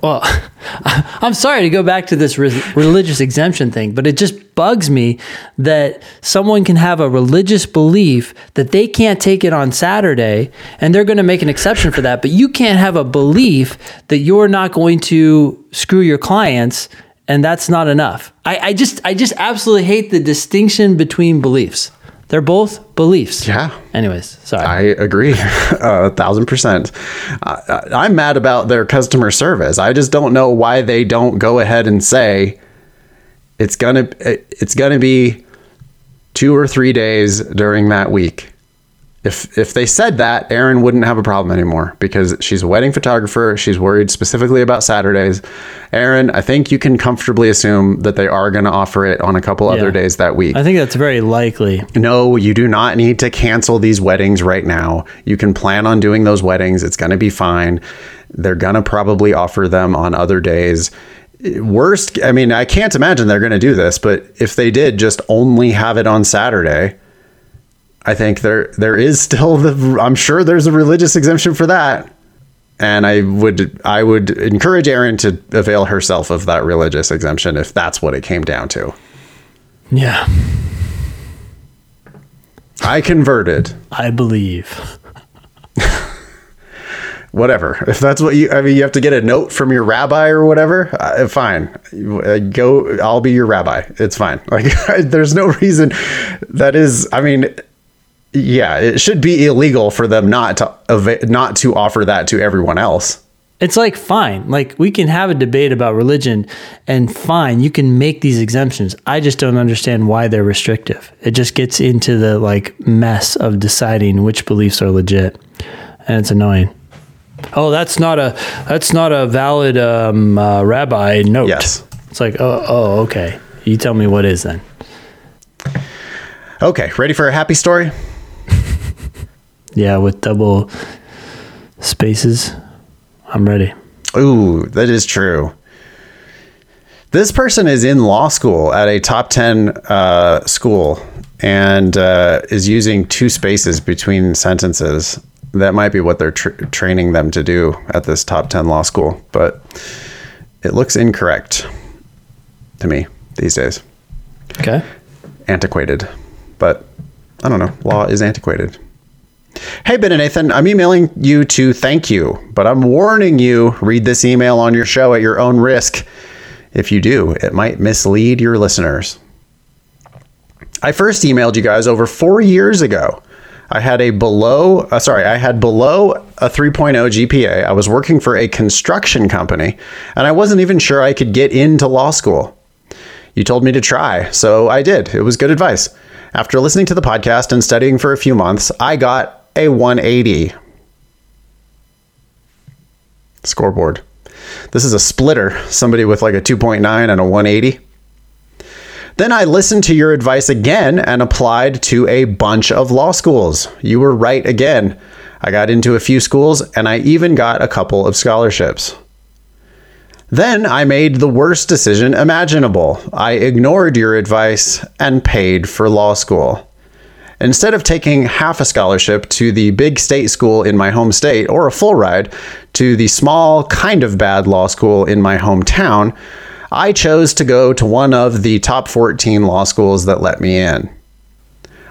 Well, I'm sorry to go back to this re- religious exemption thing, but it just bugs me that someone can have a religious belief that they can't take it on Saturday and they're going to make an exception for that, but you can't have a belief that you're not going to screw your clients and that's not enough. I, I just I just absolutely hate the distinction between beliefs. They're both beliefs. Yeah. Anyways, sorry. I agree, a thousand percent. I, I'm mad about their customer service. I just don't know why they don't go ahead and say it's gonna it's gonna be two or three days during that week. If if they said that, Erin wouldn't have a problem anymore because she's a wedding photographer. She's worried specifically about Saturdays. Erin, I think you can comfortably assume that they are going to offer it on a couple other days that week. I think that's very likely. No, you do not need to cancel these weddings right now. You can plan on doing those weddings. It's going to be fine. They're going to probably offer them on other days. Worst, I mean, I can't imagine they're going to do this, but if they did just only have it on Saturday, I think there there is still the I'm sure there's a religious exemption for that. And I would I would encourage Erin to avail herself of that religious exemption if that's what it came down to. Yeah, I converted. I believe. whatever. If that's what you, I mean, you have to get a note from your rabbi or whatever. Uh, fine, Uh, go. I'll be your rabbi. It's fine. Like, there's no reason. That is, I mean, yeah, it should be illegal for them not to not to offer that to everyone else. It's like fine, like we can have a debate about religion, and fine, you can make these exemptions. I just don't understand why they're restrictive. It just gets into the like mess of deciding which beliefs are legit, and it's annoying. Oh, that's not a that's not a valid um, uh, rabbi note. Yes. it's like oh oh okay. You tell me what is then. Okay, ready for a happy story? Yeah, with double spaces, I'm ready. Ooh, that is true. This person is in law school at a top 10 uh, school and uh, is using two spaces between sentences. That might be what they're tr- training them to do at this top 10 law school, but it looks incorrect to me these days. Okay. Antiquated, but I don't know. Law is antiquated. Hey, Ben and Nathan, I'm emailing you to thank you, but I'm warning you read this email on your show at your own risk. If you do, it might mislead your listeners. I first emailed you guys over four years ago. I had a below, uh, sorry, I had below a 3.0 GPA. I was working for a construction company, and I wasn't even sure I could get into law school. You told me to try, so I did. It was good advice. After listening to the podcast and studying for a few months, I got a 180. Scoreboard. This is a splitter, somebody with like a 2.9 and a 180. Then I listened to your advice again and applied to a bunch of law schools. You were right again. I got into a few schools, and I even got a couple of scholarships. Then I made the worst decision imaginable. I ignored your advice and paid for law school. Instead of taking half a scholarship to the big state school in my home state or a full ride to the small, kind of bad law school in my hometown, I chose to go to one of the top 14 law schools that let me in.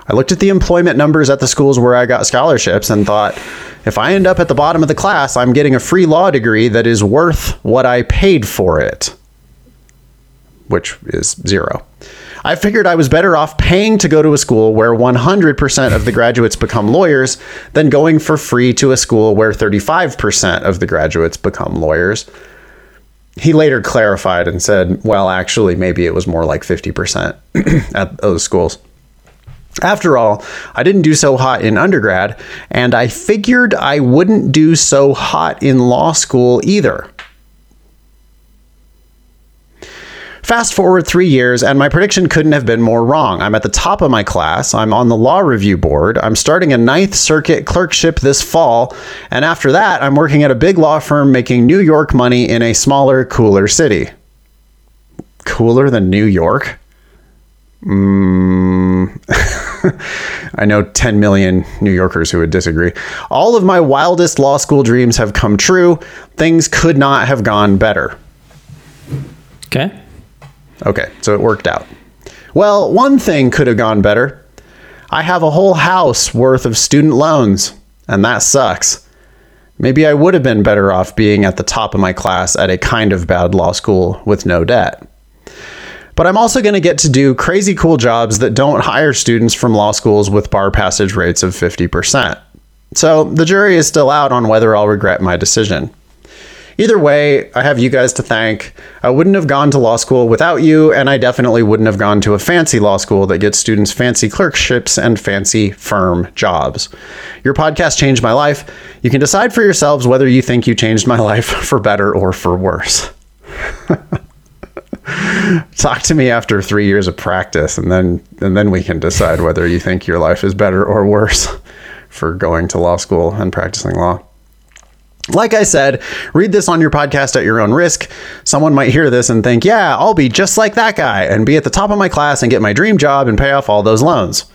I looked at the employment numbers at the schools where I got scholarships and thought, if I end up at the bottom of the class, I'm getting a free law degree that is worth what I paid for it, which is zero. I figured I was better off paying to go to a school where 100% of the graduates become lawyers than going for free to a school where 35% of the graduates become lawyers. He later clarified and said, well, actually, maybe it was more like 50% at those schools. After all, I didn't do so hot in undergrad, and I figured I wouldn't do so hot in law school either. Fast forward three years, and my prediction couldn't have been more wrong. I'm at the top of my class. I'm on the law review board. I'm starting a Ninth Circuit clerkship this fall. And after that, I'm working at a big law firm making New York money in a smaller, cooler city. Cooler than New York? Mm. I know 10 million New Yorkers who would disagree. All of my wildest law school dreams have come true. Things could not have gone better. Okay. Okay, so it worked out. Well, one thing could have gone better. I have a whole house worth of student loans, and that sucks. Maybe I would have been better off being at the top of my class at a kind of bad law school with no debt. But I'm also going to get to do crazy cool jobs that don't hire students from law schools with bar passage rates of 50%. So the jury is still out on whether I'll regret my decision. Either way, I have you guys to thank. I wouldn't have gone to law school without you, and I definitely wouldn't have gone to a fancy law school that gets students fancy clerkships and fancy firm jobs. Your podcast changed my life. You can decide for yourselves whether you think you changed my life for better or for worse. Talk to me after three years of practice, and then and then we can decide whether you think your life is better or worse for going to law school and practicing law. Like I said, read this on your podcast at your own risk. Someone might hear this and think, yeah, I'll be just like that guy and be at the top of my class and get my dream job and pay off all those loans.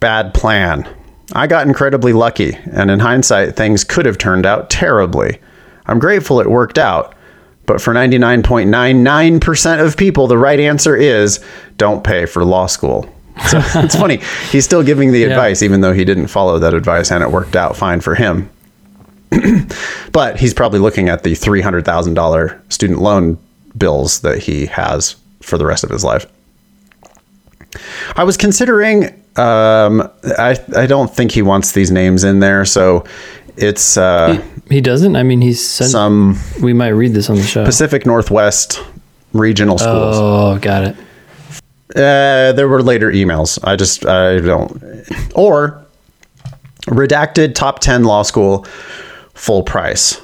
Bad plan. I got incredibly lucky, and in hindsight, things could have turned out terribly. I'm grateful it worked out, but for 99.99% of people, the right answer is don't pay for law school. So it's funny. He's still giving the advice, even though he didn't follow that advice, and it worked out fine for him. but he's probably looking at the $300,000 student loan bills that he has for the rest of his life. I was considering, um, I, I don't think he wants these names in there. So it's uh, He doesn't. I mean, he's sent, some we might read this on the show. Pacific Northwest regional schools. Oh, got it. Uh, there were later emails. I just, I don't. Or redacted top 10 law school full price.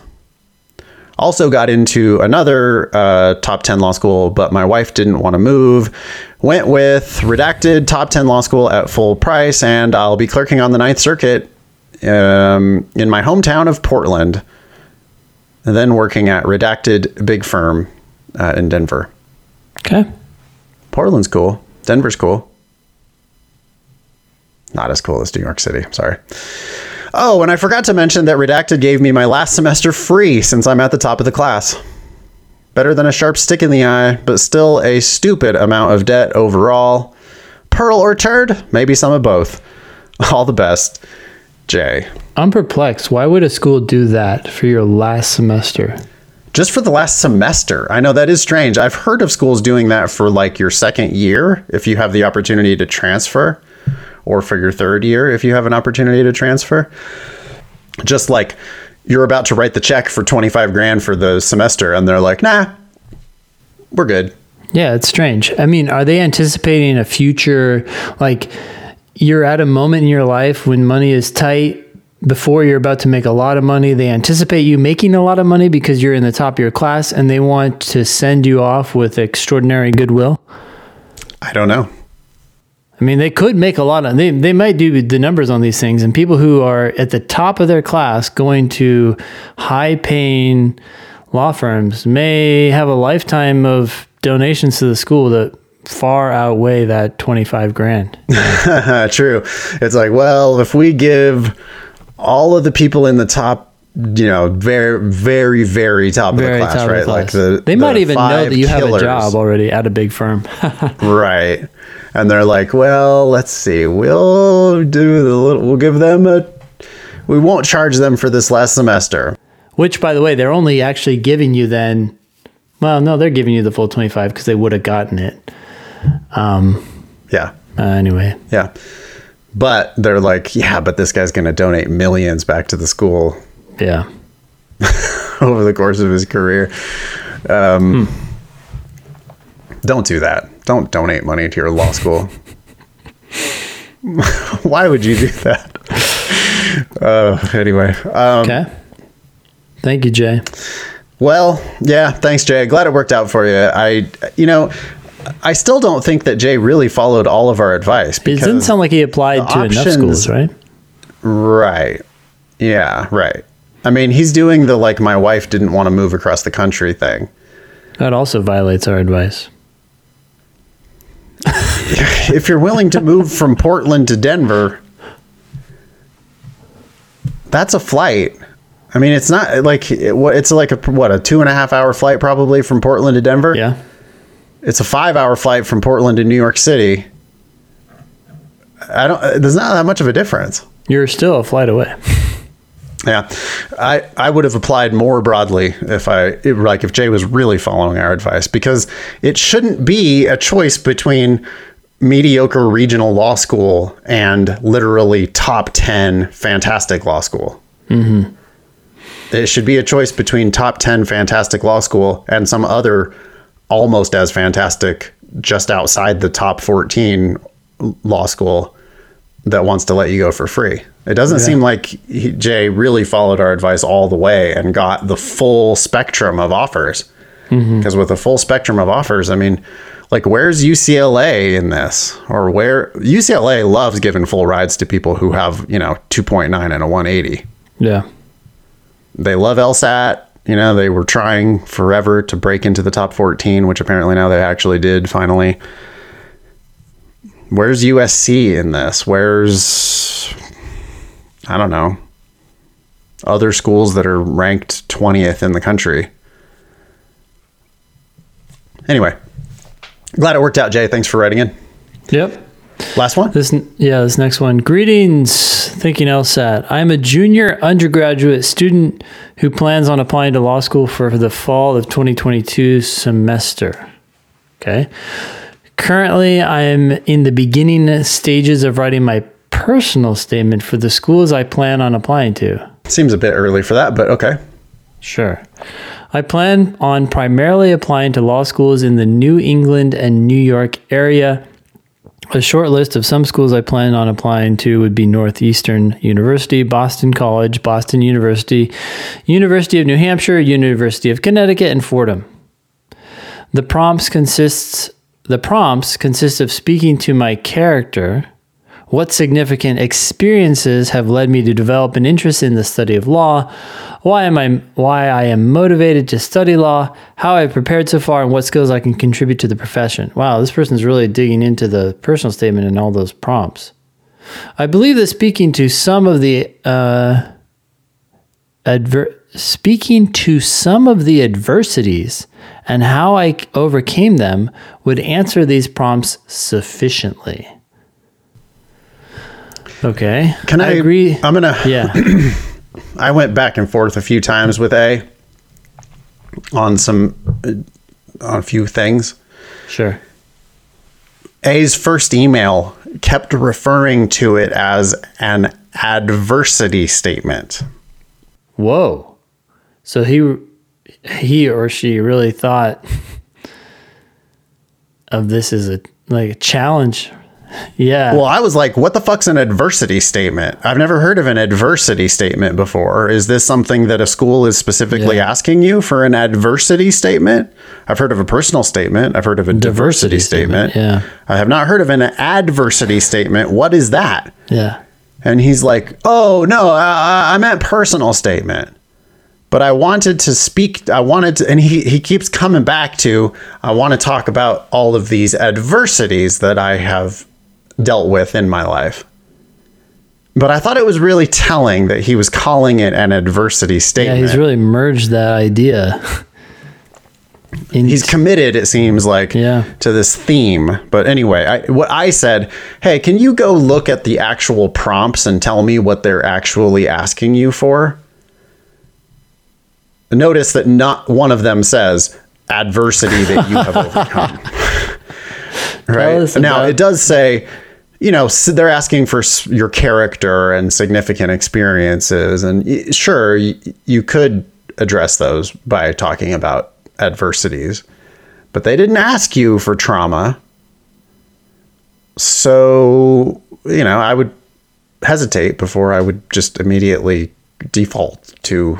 Also got into another uh, top 10 law school, but my wife didn't want to move. Went with redacted top 10 law school at full price, and I'll be clerking on the Ninth Circuit um, in my hometown of Portland, and then working at redacted big firm uh, in Denver. Okay. Portland's cool. Denver's cool. Not as cool as New York City. I'm sorry. Oh, and I forgot to mention that Redacted gave me my last semester free since I'm at the top of the class. Better than a sharp stick in the eye, but still a stupid amount of debt overall. Pearl or turd? Maybe some of both. All the best, Jay. I'm perplexed. Why would a school do that for your last semester? Just for the last semester. I know that is strange. I've heard of schools doing that for like your second year if you have the opportunity to transfer, or for your third year if you have an opportunity to transfer. Just like you're about to write the check for 25 grand for the semester, and they're like, nah, we're good. Yeah, it's strange. I mean, are they anticipating a future like you're at a moment in your life when money is tight before you're about to make a lot of money. They anticipate you making a lot of money because you're in the top of your class and they want to send you off with extraordinary goodwill. I don't know. I mean, they could make a lot of. They they might do the numbers on these things, and people who are at the top of their class going to high paying law firms may have a lifetime of donations to the school that far outweigh that twenty five grand. True. It's like, well, if we give all of the people in the top, you know, very, very, very top Very of the class, top right? the Like class. the they might even know that you have a job already at a big firm. right? And they're like, well, let's see, we'll do the little, we'll give them a, we won't charge them for this last semester. Which, by the way, they're only actually giving you then. Well, no, they're giving you the full twenty five because they would have gotten it. Um. Yeah, Uh, anyway, yeah. But they're like, yeah, but this guy's going to donate millions back to the school yeah. over the course of his career. Um, Don't do that. Don't donate money to your law school. Why would you do that? Uh, anyway, um, Okay. Thank you, Jay. well, yeah, thanks, Jay. Glad it worked out for you. I, you know, I still don't think that Jay really followed all of our advice. It didn't sound like he applied to enough schools, right? Right. Yeah, right. I mean, he's doing the like my wife didn't want to move across the country thing. That also violates our advice. if you're willing to move from Portland to Denver, that's a flight. I mean, it's not like what- it's like a what a two and a half hour flight probably from Portland to Denver. Yeah. It's a five hour flight from Portland to New York City. I don't. There's not that much of a difference. You're still a flight away. Yeah, I I would have applied more broadly if I like if Jay was really following our advice because it shouldn't be a choice between mediocre regional law school and literally top ten fantastic law school. Mm-hmm. It should be a choice between top ten fantastic law school and some other almost as fantastic just outside the top fourteen law school that wants to let you go for free. It doesn't seem like he, Jay really followed our advice all the way and got the full spectrum of offers. Mm-hmm. Because with a full spectrum of offers, I mean, like, where's UCLA in this? Or where UCLA loves giving full rides to people who have, you know, 2.9 and a 180. Yeah. They love LSAT. You know, they were trying forever to break into the top 14, which apparently now they actually did finally. Where's USC in this? Where's, I don't know, other schools that are ranked 20th in the country? Anyway, glad it worked out, Jay. Thanks for writing in. Yep. Last one? This yeah, this next one. Greetings, thinking LSAT. I'm a junior undergraduate student who plans on applying to law school for the fall of 2022 semester. Okay. Currently, I'm in the beginning stages of writing my personal statement for the schools I plan on applying to. Seems a bit early for that, but okay. Sure. I plan on primarily applying to law schools in the New England and New York area. A short list of some schools I plan on applying to would be Northeastern University, Boston College, Boston University, University of New Hampshire, University of Connecticut, and Fordham. The prompts consists the prompts consist of speaking to my character, what significant experiences have led me to develop an interest in the study of law, why am I why I am motivated to study law, how I've prepared so far, and what skills I can contribute to the profession. Wow, this person's really digging into the personal statement and all those prompts. I believe that speaking to some of the uh, adver- speaking to some of the adversities and how I overcame them would answer these prompts sufficiently. Okay. Can I, agree? I'm gonna. yeah. I went back and forth a few times with A on some uh, on a few things. Sure. A's first email kept referring to it as an adversity statement. Whoa. So he he or she really thought of this as a like a challenge Yeah. Well, I was like, what the fuck's an adversity statement? I've never heard of an adversity statement before. Is this something that a school is specifically Yeah. asking you for an adversity statement? I've heard of a personal statement. I've heard of a diversity, Diversity statement, statement. yeah. I have not heard of an adversity statement. What is that? yeah. And he's like, oh, no, I, I meant personal statement. But I wanted to speak, I wanted to, and he, he keeps coming back to, I want to talk about all of these adversities that I have dealt with in my life. But I thought it was really telling that he was calling it an adversity statement. Yeah, he's really merged that idea. In, he's committed it seems like Yeah. to this theme but anyway I, what i said hey can you go look at the actual prompts and tell me what they're actually asking you for notice that not one of them says adversity that you have overcome right now it does say you know they're asking for your character and significant experiences and sure you could address those by talking about adversities but they didn't ask you for trauma so you know i would hesitate before i would just immediately default to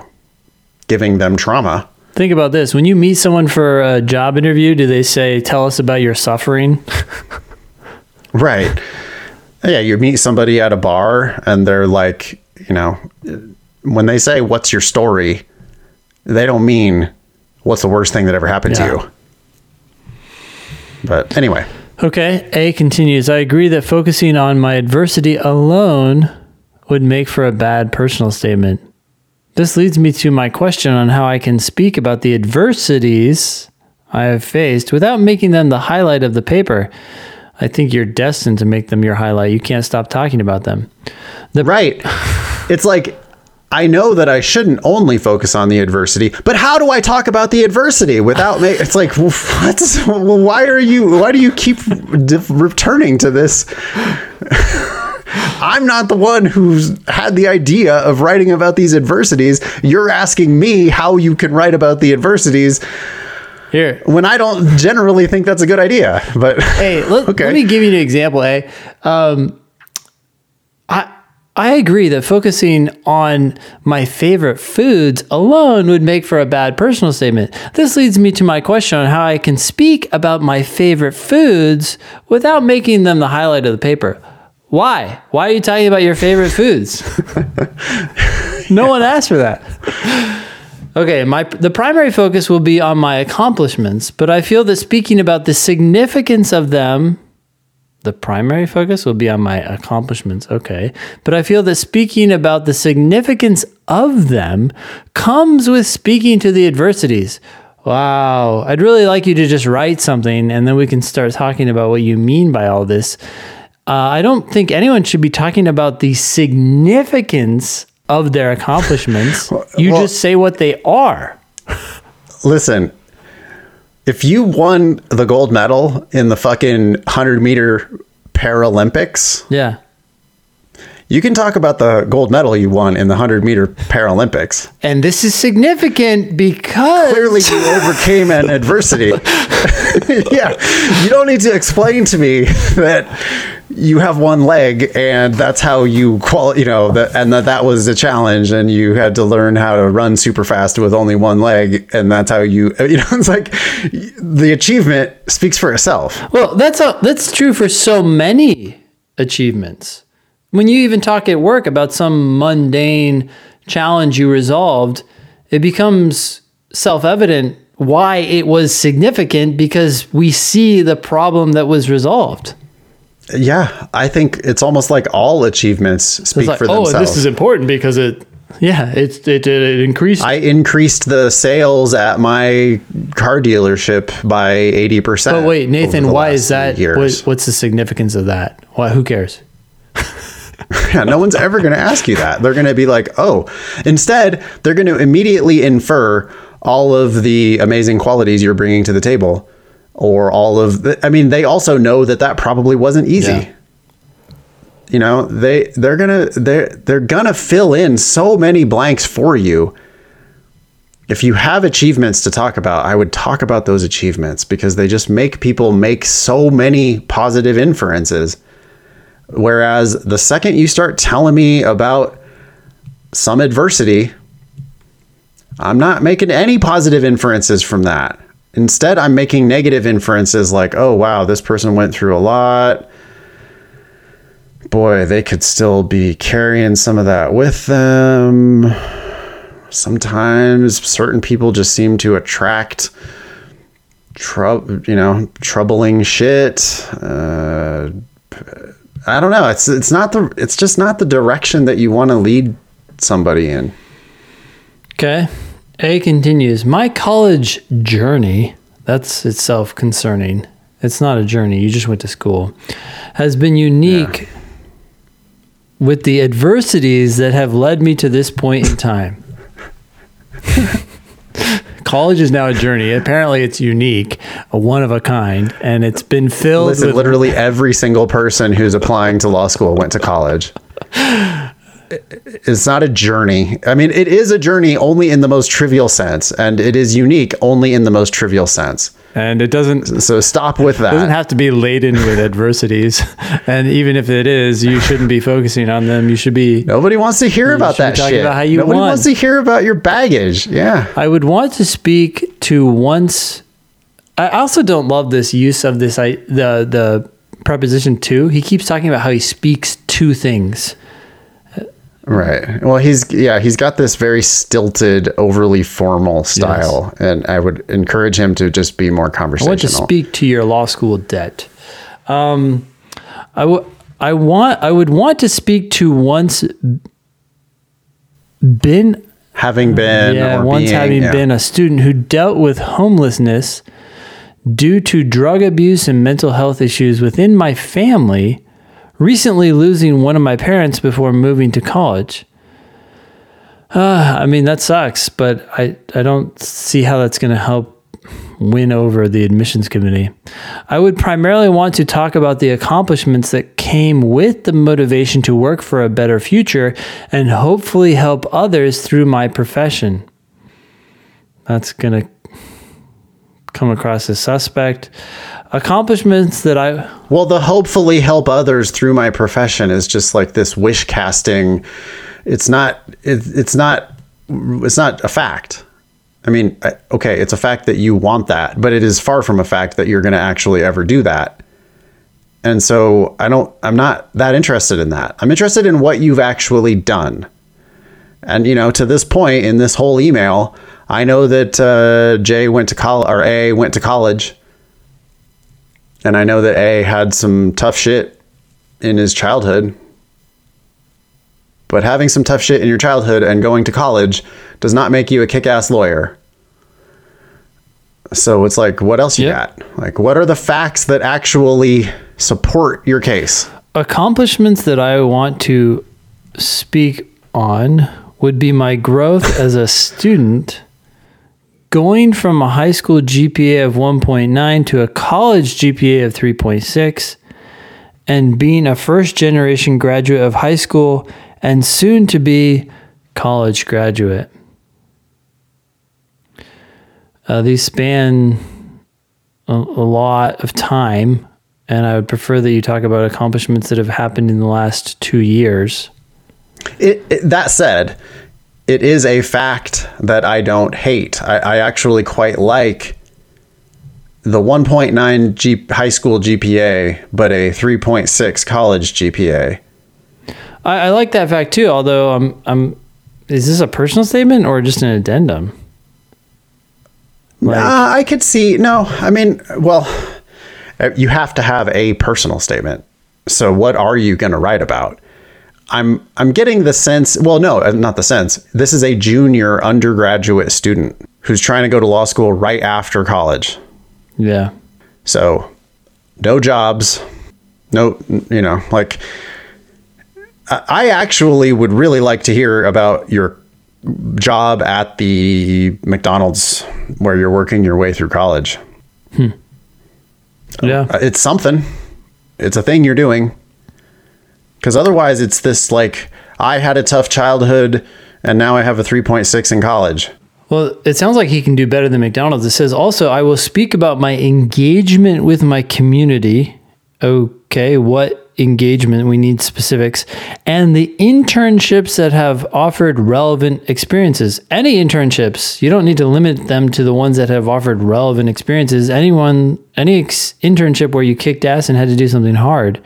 giving them trauma think about this: when you meet someone for a job interview, do they say, "Tell us about your suffering"? Right. Yeah, you meet somebody at a bar and they're like, you know, when they say, What's your story? they don't mean, What's the worst thing that ever happened Yeah. to you? But anyway, Okay. A continues. I agree that focusing on my adversity alone would make for a bad personal statement. This leads me to my question on how I can speak about the adversities I have faced without making them the highlight of the paper. I think you're destined to make them your highlight. You can't stop talking about them. The- right. It's like, I know that I shouldn't only focus on the adversity, but how do I talk about the adversity without it's like what? Why are you why do you keep returning to this? I'm not the one who's had the idea of writing about these adversities. You're asking me how you can write about the adversities Here, when I don't generally think that's a good idea. But Hey, let, Okay. let me give you an example. Hey, um, I I agree that focusing on my favorite foods alone would make for a bad personal statement. This leads me to my question on how I can speak about my favorite foods without making them the highlight of the paper. Why? Why are you talking about your favorite foods? no one asked for that. Okay, my the primary focus will be on my accomplishments, but I feel that speaking about the significance of them, the primary focus will be on my accomplishments. Okay, but I feel that speaking about the significance of them comes with speaking to the adversities. Wow, I'd really like you to just write something, and then we can start talking about what you mean by all this. Uh, I don't think anyone should be talking about the significance of their accomplishments. You well- just say what they are. listen, if you won the gold medal in the fucking 100 meter Paralympics, Yeah. you can talk about the gold medal you won in the 100 meter Paralympics. And this is significant because Clearly, you overcame an adversity. yeah. You don't need to explain to me that you have one leg and that's how you qual you know that and that that was a challenge and you had to learn how to run super fast with only one leg and that's how you you know it's like the achievement speaks for itself Well, that's a, that's true for so many achievements. When you even talk at work about some mundane challenge you resolved, it becomes self-evident why it was significant because we see the problem that was resolved. Yeah, I think it's almost like all achievements speak like, for themselves. oh, this is important because it, yeah, it it, it increased. I increased the sales at my car dealership by eighty percent. but wait, Nathan, why is that? What, what's the significance of that? Why? Who cares? Yeah, no one's ever going to ask you that. They're going to be like, oh. Instead, they're going to immediately infer all of the amazing qualities you're bringing to the table, or all of the. I mean, they also know that that probably wasn't easy. Yeah. You know, they they're gonna they're they're gonna fill in so many blanks for you. If you have achievements to talk about, I would talk about those achievements because they just make people make so many positive inferences. Whereas the second you start telling me about some adversity, I'm not making any positive inferences from that. Instead, I'm making negative inferences like, oh, wow, this person went through a lot. Boy, they could still be carrying some of that with them. Sometimes certain people just seem to attract trouble, you know, troubling shit. Uh, I don't know. It's it's not the it's just not the direction that you want to lead somebody in. Okay. A continues, my college journey, that's itself concerning. It's not a journey, you just went to school, has been unique with the adversities that have led me to this point in time. college is now a journey. Apparently, it's unique, a one of a kind, and it's been filled Listen, with literally every single person who's applying to law school went to college. It's not a journey. I mean, it is a journey only in the most trivial sense, and it is unique only in the most trivial sense. and it doesn't So stop with that. It doesn't have to be laden with adversities. And even if it is, you shouldn't be focusing on them. You should be. Nobody wants to hear about that shit. about how you Nobody won. wants to hear about your baggage. Yeah. I would want to speak to once. I also don't love this use of this. I the the preposition to. He keeps talking about how he speaks to things. Right. Well, he's yeah, he's got this very stilted, overly formal style, and I would encourage him to just be more conversational. I want to speak to your law school debt. Um, I w- I want. I would want to speak to once been having been yeah, or once being, having yeah. been a student who dealt with homelessness due to drug abuse and mental health issues within my family, recently losing one of my parents before moving to college. Uh, I mean, that sucks, but I, I don't see how that's going to help win over the admissions committee. I would primarily want to talk about the accomplishments that came with the motivation to work for a better future and hopefully help others through my profession. That's going to come across as suspect. Accomplishments that I Well, the hopefully help others through my profession is just like this wish casting. It's not. It, it's not. It's not a fact. I mean, okay, it's a fact that you want that, but it is far from a fact that you're going to actually ever do that. And so I don't. I'm not that interested in that. I'm interested in what you've actually done. And you know, to this point in this whole email, I know that uh, Jay went to college or A went to college. And I know that A had some tough shit in his childhood. But having some tough shit in your childhood and going to college does not make you a kick ass lawyer. So it's like, what else you Yep. got? Like, what are the facts that actually support your case? accomplishments that I want to speak on would be my growth as a student, going from a high school GPA of 1.9 to a college GPA of 3.6, and being a first generation graduate of high school and soon to be college graduate. Uh, these span a, a lot of time, and I would prefer that you talk about accomplishments that have happened in the last two years. It, it, that said, it is a fact that I don't hate. I, I actually quite like the 1.9 G, high school GPA, but a 3.6 college GPA. I, I like that fact too. Although I'm, I'm, is this a personal statement or just an addendum? Like, Uh, I could see. No, I mean, well, uh, you have to have a personal statement. So, what are you going to write about? I'm I'm getting the sense. Well, no, uh, not the sense. This is a junior undergraduate student who's trying to go to law school right after college. yeah, So, no jobs, no, you know, like. I actually would really like to hear about your job at the McDonald's where you're working your way through college. yeah. Uh, It's something. It's a thing you're doing. Because otherwise, it's this like I had a tough childhood and now I have a 3.6 in college. Well, it sounds like he can do better than McDonald's. It says also, I will speak about my engagement with my community. Okay, what engagement, we need specifics. And the internships that have offered relevant experiences. Any internships, you don't need to limit them to the ones that have offered relevant experiences. Anyone, any ex- internship where you kicked ass and had to do something hard.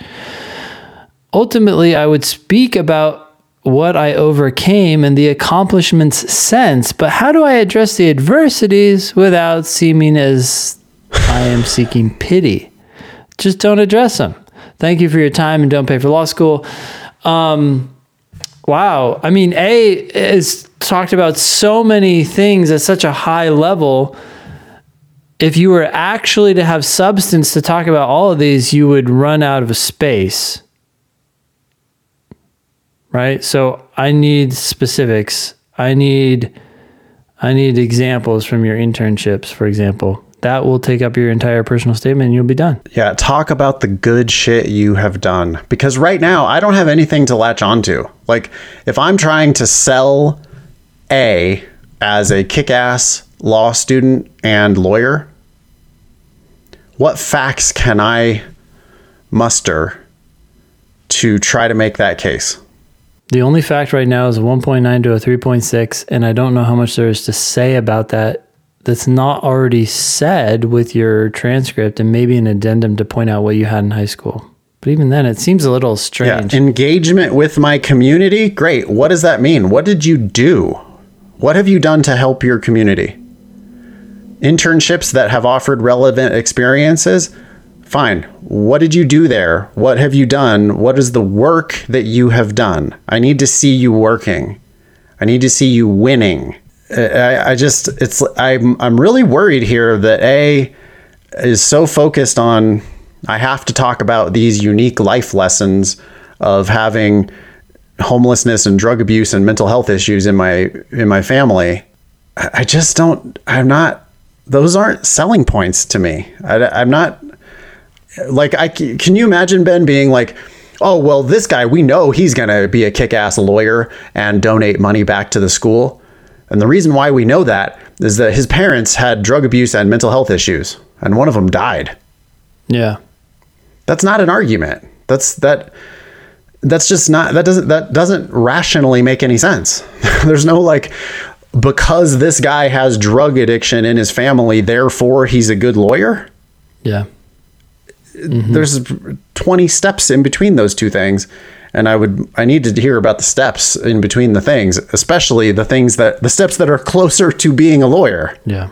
Ultimately, I would speak about what I overcame and the accomplishments since, but how do I address the adversities without seeming as I am seeking pity? Just don't address them. Thank you for your time and don't pay for law school. Um, wow. I mean, A is talked about so many things at such a high level. If you were actually to have substance to talk about all of these, you would run out of space right? So I need specifics. I need I need examples from your internships, for example. That will take up your entire personal statement and you'll be done. Yeah, talk about the good shit you have done. Because right now, I don't have anything to latch onto. Like, if I'm trying to sell A as a kick ass law student and lawyer, what facts can I muster to try to make that case? The only fact right now is a 1.9 to a 3.6, and I don't know how much there is to say about that that's not already said with your transcript and maybe an addendum to point out what you had in high school. But even then, it seems a little strange. Yeah. Engagement with my community? Great. What does that mean? What did you do? What have you done to help your community? Internships that have offered relevant experiences? Fine. What did you do there? What have you done? What is the work that you have done? I need to see you working. I need to see you winning. I, I just, it's, I'm, I'm really worried here that A is so focused on, I have to talk about these unique life lessons of having homelessness and drug abuse and mental health issues in my, in my family. I just don't, I'm not, those aren't selling points to me. I, I'm not, like I can you imagine Ben being like, "Oh, well, this guy we know he's going to be a kick-ass lawyer and donate money back to the school." And the reason why we know that is that his parents had drug abuse and mental health issues, and one of them died. Yeah. That's not an argument. That's that that's just not that doesn't that doesn't rationally make any sense. There's no like because this guy has drug addiction in his family, therefore he's a good lawyer. Yeah mm-hmm. there's 20 steps in between those two things and i would i need to hear about the steps in between the things especially the things that the steps that are closer to being a lawyer. Yeah.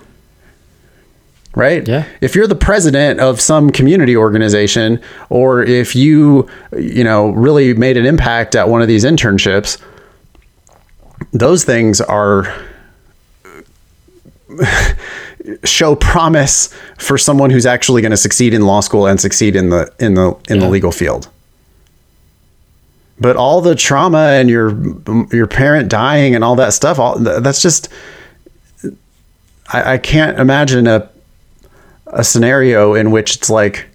Right? Yeah. If you're the president of some community organization or if you you know really made an impact at one of these internships those things are show promise for someone who's actually going to succeed in law school and succeed in the in the in yeah. the legal field. But all the trauma and your your parent dying and all that stuff, all that's just I, I can't imagine a a scenario in which it's like,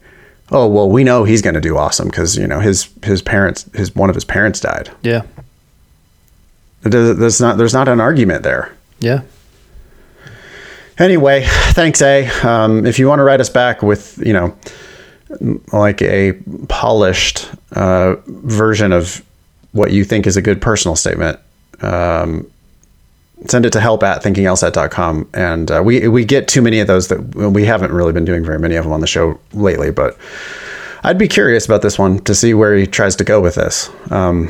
oh well, we know he's going to do awesome because you know his his parents his one of his parents died. Yeah. There's not there's not an argument there. Yeah. Anyway, thanks, A. Um, if you want to write us back with, you know, like a polished uh, version of what you think is a good personal statement, um, send it to help at thinkinglsat.com. And uh, we, we get too many of those that we haven't really been doing very many of them on the show lately, but I'd be curious about this one to see where he tries to go with this. Um,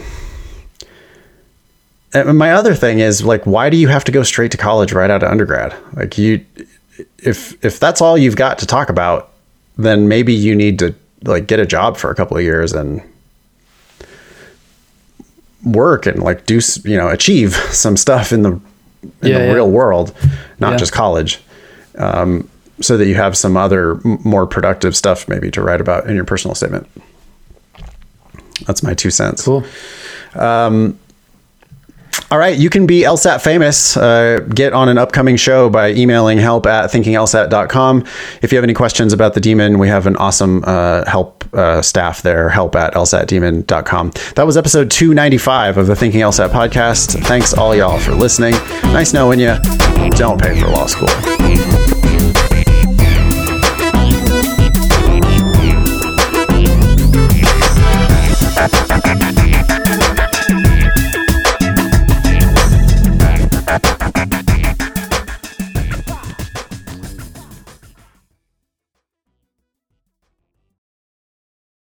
and my other thing is like, why do you have to go straight to college right out of undergrad? Like you, if if that's all you've got to talk about, then maybe you need to like get a job for a couple of years and work and like do you know achieve some stuff in the in yeah, the yeah. real world, not yeah. just college. Um, so that you have some other more productive stuff maybe to write about in your personal statement. That's my two cents. Cool. Um, all right, you can be LSAT famous. Uh, get on an upcoming show by emailing help at thinkinglsat.com. If you have any questions about the demon, we have an awesome uh, help uh, staff there, help at lsatdemon.com. That was episode 295 of the Thinking LSAT podcast. Thanks all y'all for listening. Nice knowing you. Don't pay for law school.